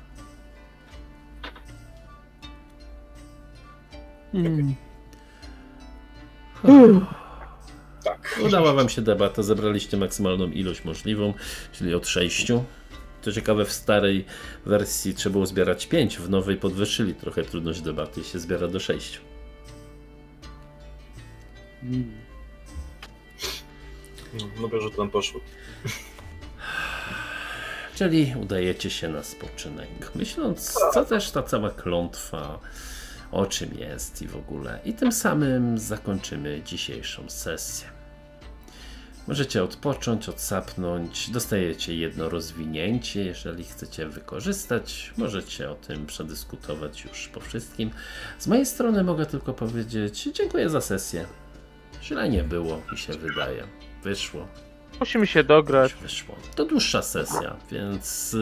Tak. Udała wam się debata, zebraliście maksymalną ilość możliwą, czyli od 6. Co ciekawe, w starej wersji trzeba było zbierać 5, w nowej podwyższyli trochę trudność debaty i się zbiera do 6. No, Dobra, że to nam poszło. Czyli udajecie się na spoczynek, myśląc, co też ta cała klątwa, o czym jest i w ogóle. I tym samym zakończymy dzisiejszą sesję. Możecie odpocząć, odsapnąć, dostajecie jedno rozwinięcie, jeżeli chcecie wykorzystać. Możecie o tym przedyskutować już po wszystkim. Z mojej strony mogę tylko powiedzieć dziękuję za sesję. Źle nie było, mi się wydaje. Wyszło. Musimy się dograć. Wyszło. To dłuższa sesja, więc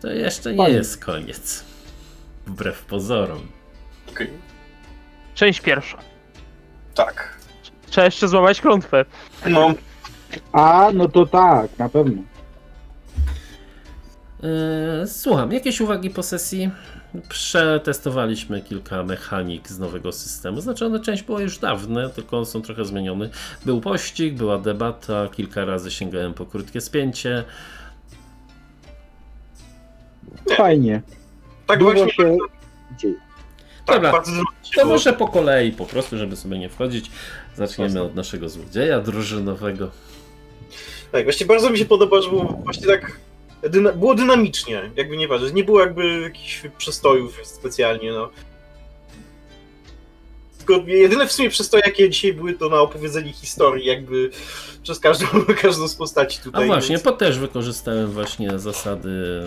to jeszcze nie jest koniec. Wbrew pozorom. Okej. Część pierwsza. Tak. Trzeba jeszcze złamać klątwę. No, A, no to tak, na pewno. Yy, Słucham, jakieś uwagi po sesji? Przetestowaliśmy kilka mechanik z nowego systemu. Znaczy, one część była już dawne, tylko są trochę zmienione. Był pościg, była debata, kilka razy sięgałem po krótkie spięcie. Fajnie. tak Dużo właśnie. się dzieje. Tak, Dobra. bardzo dużo To było. może po kolei, po prostu, żeby sobie nie wchodzić. Zaczniemy od naszego złodzieja drużynowego. Tak, właśnie bardzo mi się podoba, że było właśnie tak. Dyna było dynamicznie, jakby nie patrzeć. Nie było jakby jakichś przestojów specjalnie, no. Tylko jedyne w sumie przestoje, jakie dzisiaj były, to na opowiedzenie historii, jakby przez każdą, każdą z postaci A tutaj. właśnie, więc- po też wykorzystałem właśnie zasady.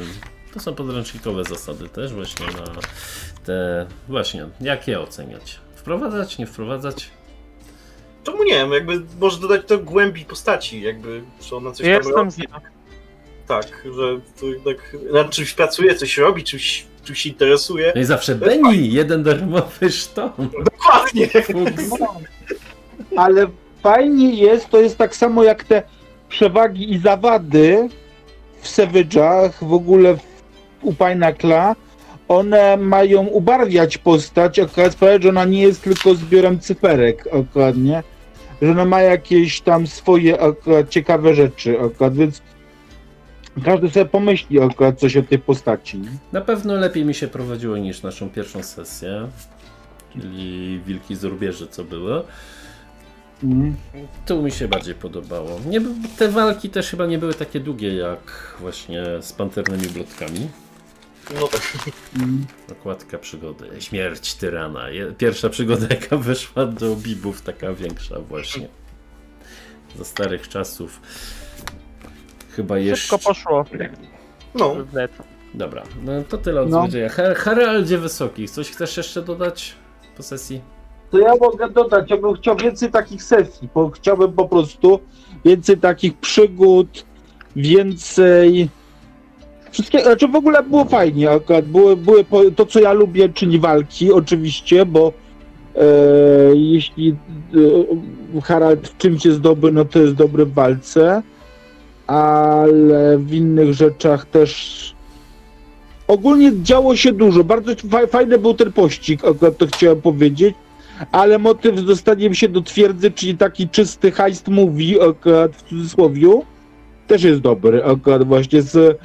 To są podręcznikowe zasady też właśnie na te. Właśnie, jak je oceniać? Wprowadzać, nie wprowadzać? Czemu nie wiem, jakby może dodać to głębi postaci, jakby, że ona coś Ja tam jestem. Tak, że to jednak nad czymś pracuje, coś robi, czymś, czymś się interesuje. No i zawsze Beni, jeden darmowy szton. Dokładnie! Ale fajnie jest, to jest tak samo jak te przewagi i zawady w Savage'ach, w ogóle w, u Pinacla. One mają ubarwiać postać, akurat sprawia, że ona nie jest tylko zbiorem cyferek, dokładnie. Że ona ma jakieś tam swoje akurat ciekawe rzeczy, akurat, więc każdy sobie pomyśli akurat coś o tej postaci. nie? Na pewno lepiej mi się prowadziło niż naszą pierwszą sesję, czyli Wilki z Rubieży, co było. Mhm. Tu mi się bardziej podobało. Nie, te walki też chyba nie były takie długie jak właśnie z panternymi blotkami. No tak. Mhm. Okładka przygody. Śmierć tyrana. Pierwsza przygoda, jaka wyszła do Bibów, taka większa właśnie. Za starych czasów. Chyba jeszcze. Szybko poszło No. Dobra, no to tyle od No. złodzieja. Her Heraldzie Wysokich, coś chcesz jeszcze dodać po sesji? To ja mogę dodać, ja bym chciał więcej takich sesji, bo chciałbym po prostu więcej takich przygód, więcej... Wszystkie, znaczy w ogóle było fajnie, akurat. Były, były to co ja lubię, czyli walki oczywiście, bo e, jeśli e, Harald w czymś jest dobry, no to jest dobry w walce, ale w innych rzeczach też ogólnie działo się dużo, bardzo fa- fajny był ten pościg, akurat to chciałem powiedzieć, ale motyw z dostaniem się do twierdzy, czyli taki czysty heist movie, akurat w cudzysłowiu, też jest dobry, akurat właśnie z,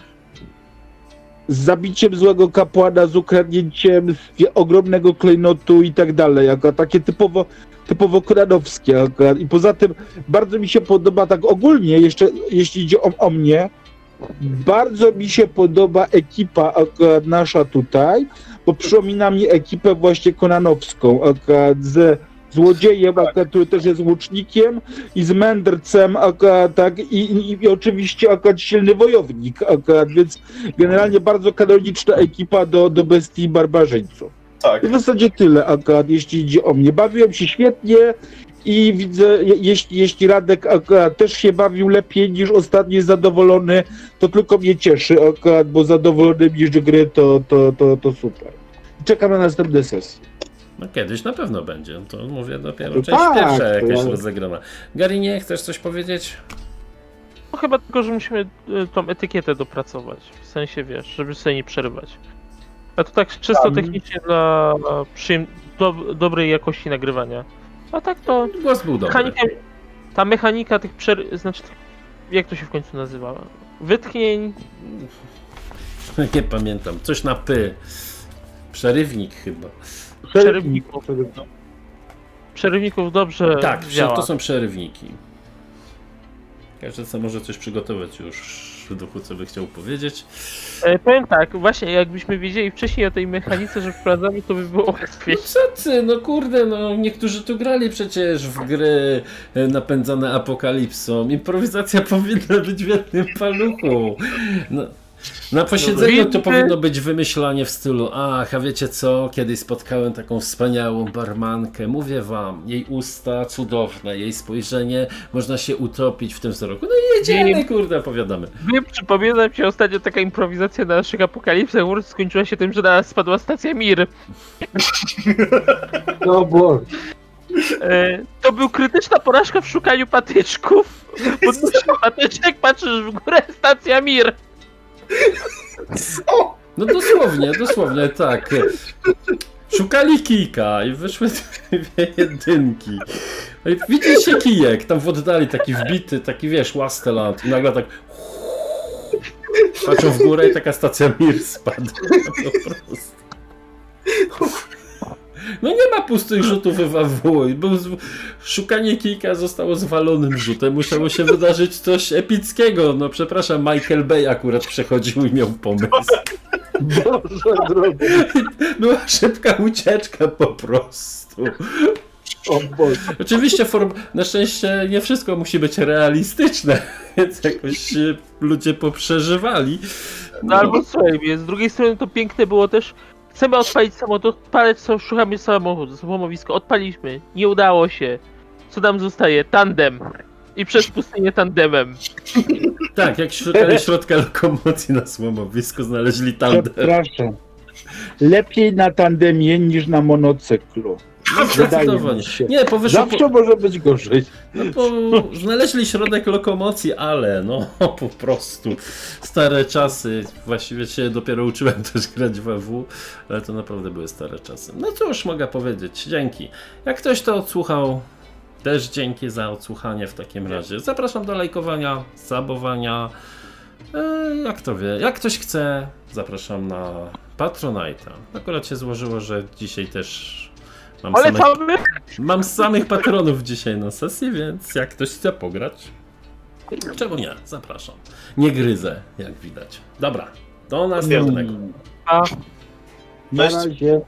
z zabiciem złego kapłana, z ukradnięciem ogromnego klejnotu i tak dalej, akurat takie typowo, typowo kranowskie akurat. I poza tym bardzo mi się podoba tak ogólnie, jeszcze jeśli idzie o, o mnie, bardzo mi się podoba ekipa nasza tutaj, bo przypomina mi ekipę właśnie konanowską, z złodziejem, akurat, który też jest łucznikiem i z mędrcem, akurat, tak, i, i, i oczywiście akurat silny wojownik, akurat, więc generalnie bardzo kanoniczna ekipa do, do bestii barbarzyńców. tak. I w zasadzie tyle akurat, jeśli idzie o mnie. Bawiłem się świetnie i widzę, je, jeśli, jeśli Radek akurat też się bawił lepiej niż ostatnio jest zadowolony, to tylko mnie cieszy akurat, bo zadowolony niż gry to, to, to, to super. Czekam na następne sesje. No kiedyś na pewno będzie. To mówię dopiero No część tak, pierwsza jakaś ja- rozegrana. Gary, nie chcesz coś powiedzieć? No chyba tylko, że musimy y, tą etykietę dopracować. W sensie, wiesz, żeby sobie nie przerywać. A to tak czysto Tam. technicznie dla przyjem- do, dobrej jakości nagrywania. A tak to Głos był dobry. mechanika, ta mechanika tych przery... znaczy, jak to się w końcu nazywa? Wytchnień, Nie pamiętam. Coś na py. Przerywnik chyba. Przerywników. przerywników dobrze Tak, działa. to są przerywniki. Każdy co może coś przygotować już w duchu, co by chciał powiedzieć. E, powiem tak, właśnie jakbyśmy wiedzieli wcześniej o tej mechanice, że wprowadzamy, to by było łatwiej. No co ty, no kurde, no niektórzy tu grali przecież w gry e, napędzane apokalipsą. Improwizacja powinna być w jednym paluchu. No, na posiedzeniu to powinno być wymyślanie w stylu ach, a wiecie co, kiedyś spotkałem taką wspaniałą barmankę, mówię wam, jej usta cudowne, jej spojrzenie, można się utopić w tym wzroku. No i jedziemy, Nie. kurde, opowiadamy. Wiem, przypomina mi się ostatnio taka improwizacja na naszych apokalipsach, skończyła się tym, że na nas spadła stacja Mir. No bo E, to był krytyczna porażka w szukaniu patyczków. Podnosisz patyczek, patrzysz w górę, stacja Mir. No dosłownie, dosłownie tak. Szukali kijka i wyszły dwie jedynki. No i widzi się kijek, tam w oddali taki wbity, taki wiesz, łasteland i nagle tak patrzą w górę i taka stacja Mir spadła po prostu. No nie ma pustych rzutów w AW. Szukanie kijka zostało zwalonym rzutem. Musiało się wydarzyć coś epickiego. No przepraszam, Michael Bay akurat przechodził i miał pomysł. Boże drogi, Była szybka ucieczka po prostu. Oczywiście form... na szczęście nie wszystko musi być realistyczne, więc jakoś ludzie poprzeżywali. No albo słuchaj, z drugiej strony to piękne było też. Chcemy odpalić samochód, odpalać, co szukamy samochód, samowisko, odpaliśmy, nie udało się. Co nam zostaje? Tandem. I przez pustynię tandemem. Tak, jak szukali środka lokomocji na słomowisku, znaleźli tandem. Przepraszam. Lepiej na tandemie niż na monocyklu. No, zdecydowanie. Nie, powyżej po... Zawsze może być gorzej. No bo znaleźli środek lokomocji, ale no po prostu stare czasy. Właściwie się dopiero uczyłem też grać w AW, ale to naprawdę były stare czasy. No cóż mogę powiedzieć, dzięki. Jak ktoś to odsłuchał, Też dzięki za odsłuchanie w takim razie. Zapraszam do lajkowania, zabowania. E, jak to wie, jak ktoś chce, zapraszam na Patronite'a. Akurat się złożyło, że dzisiaj też mam samych, mam samych patronów dzisiaj na sesji, więc jak ktoś chce pograć, czemu nie? Zapraszam. Nie gryzę, jak widać. Dobra, do następnego. A. Na razie.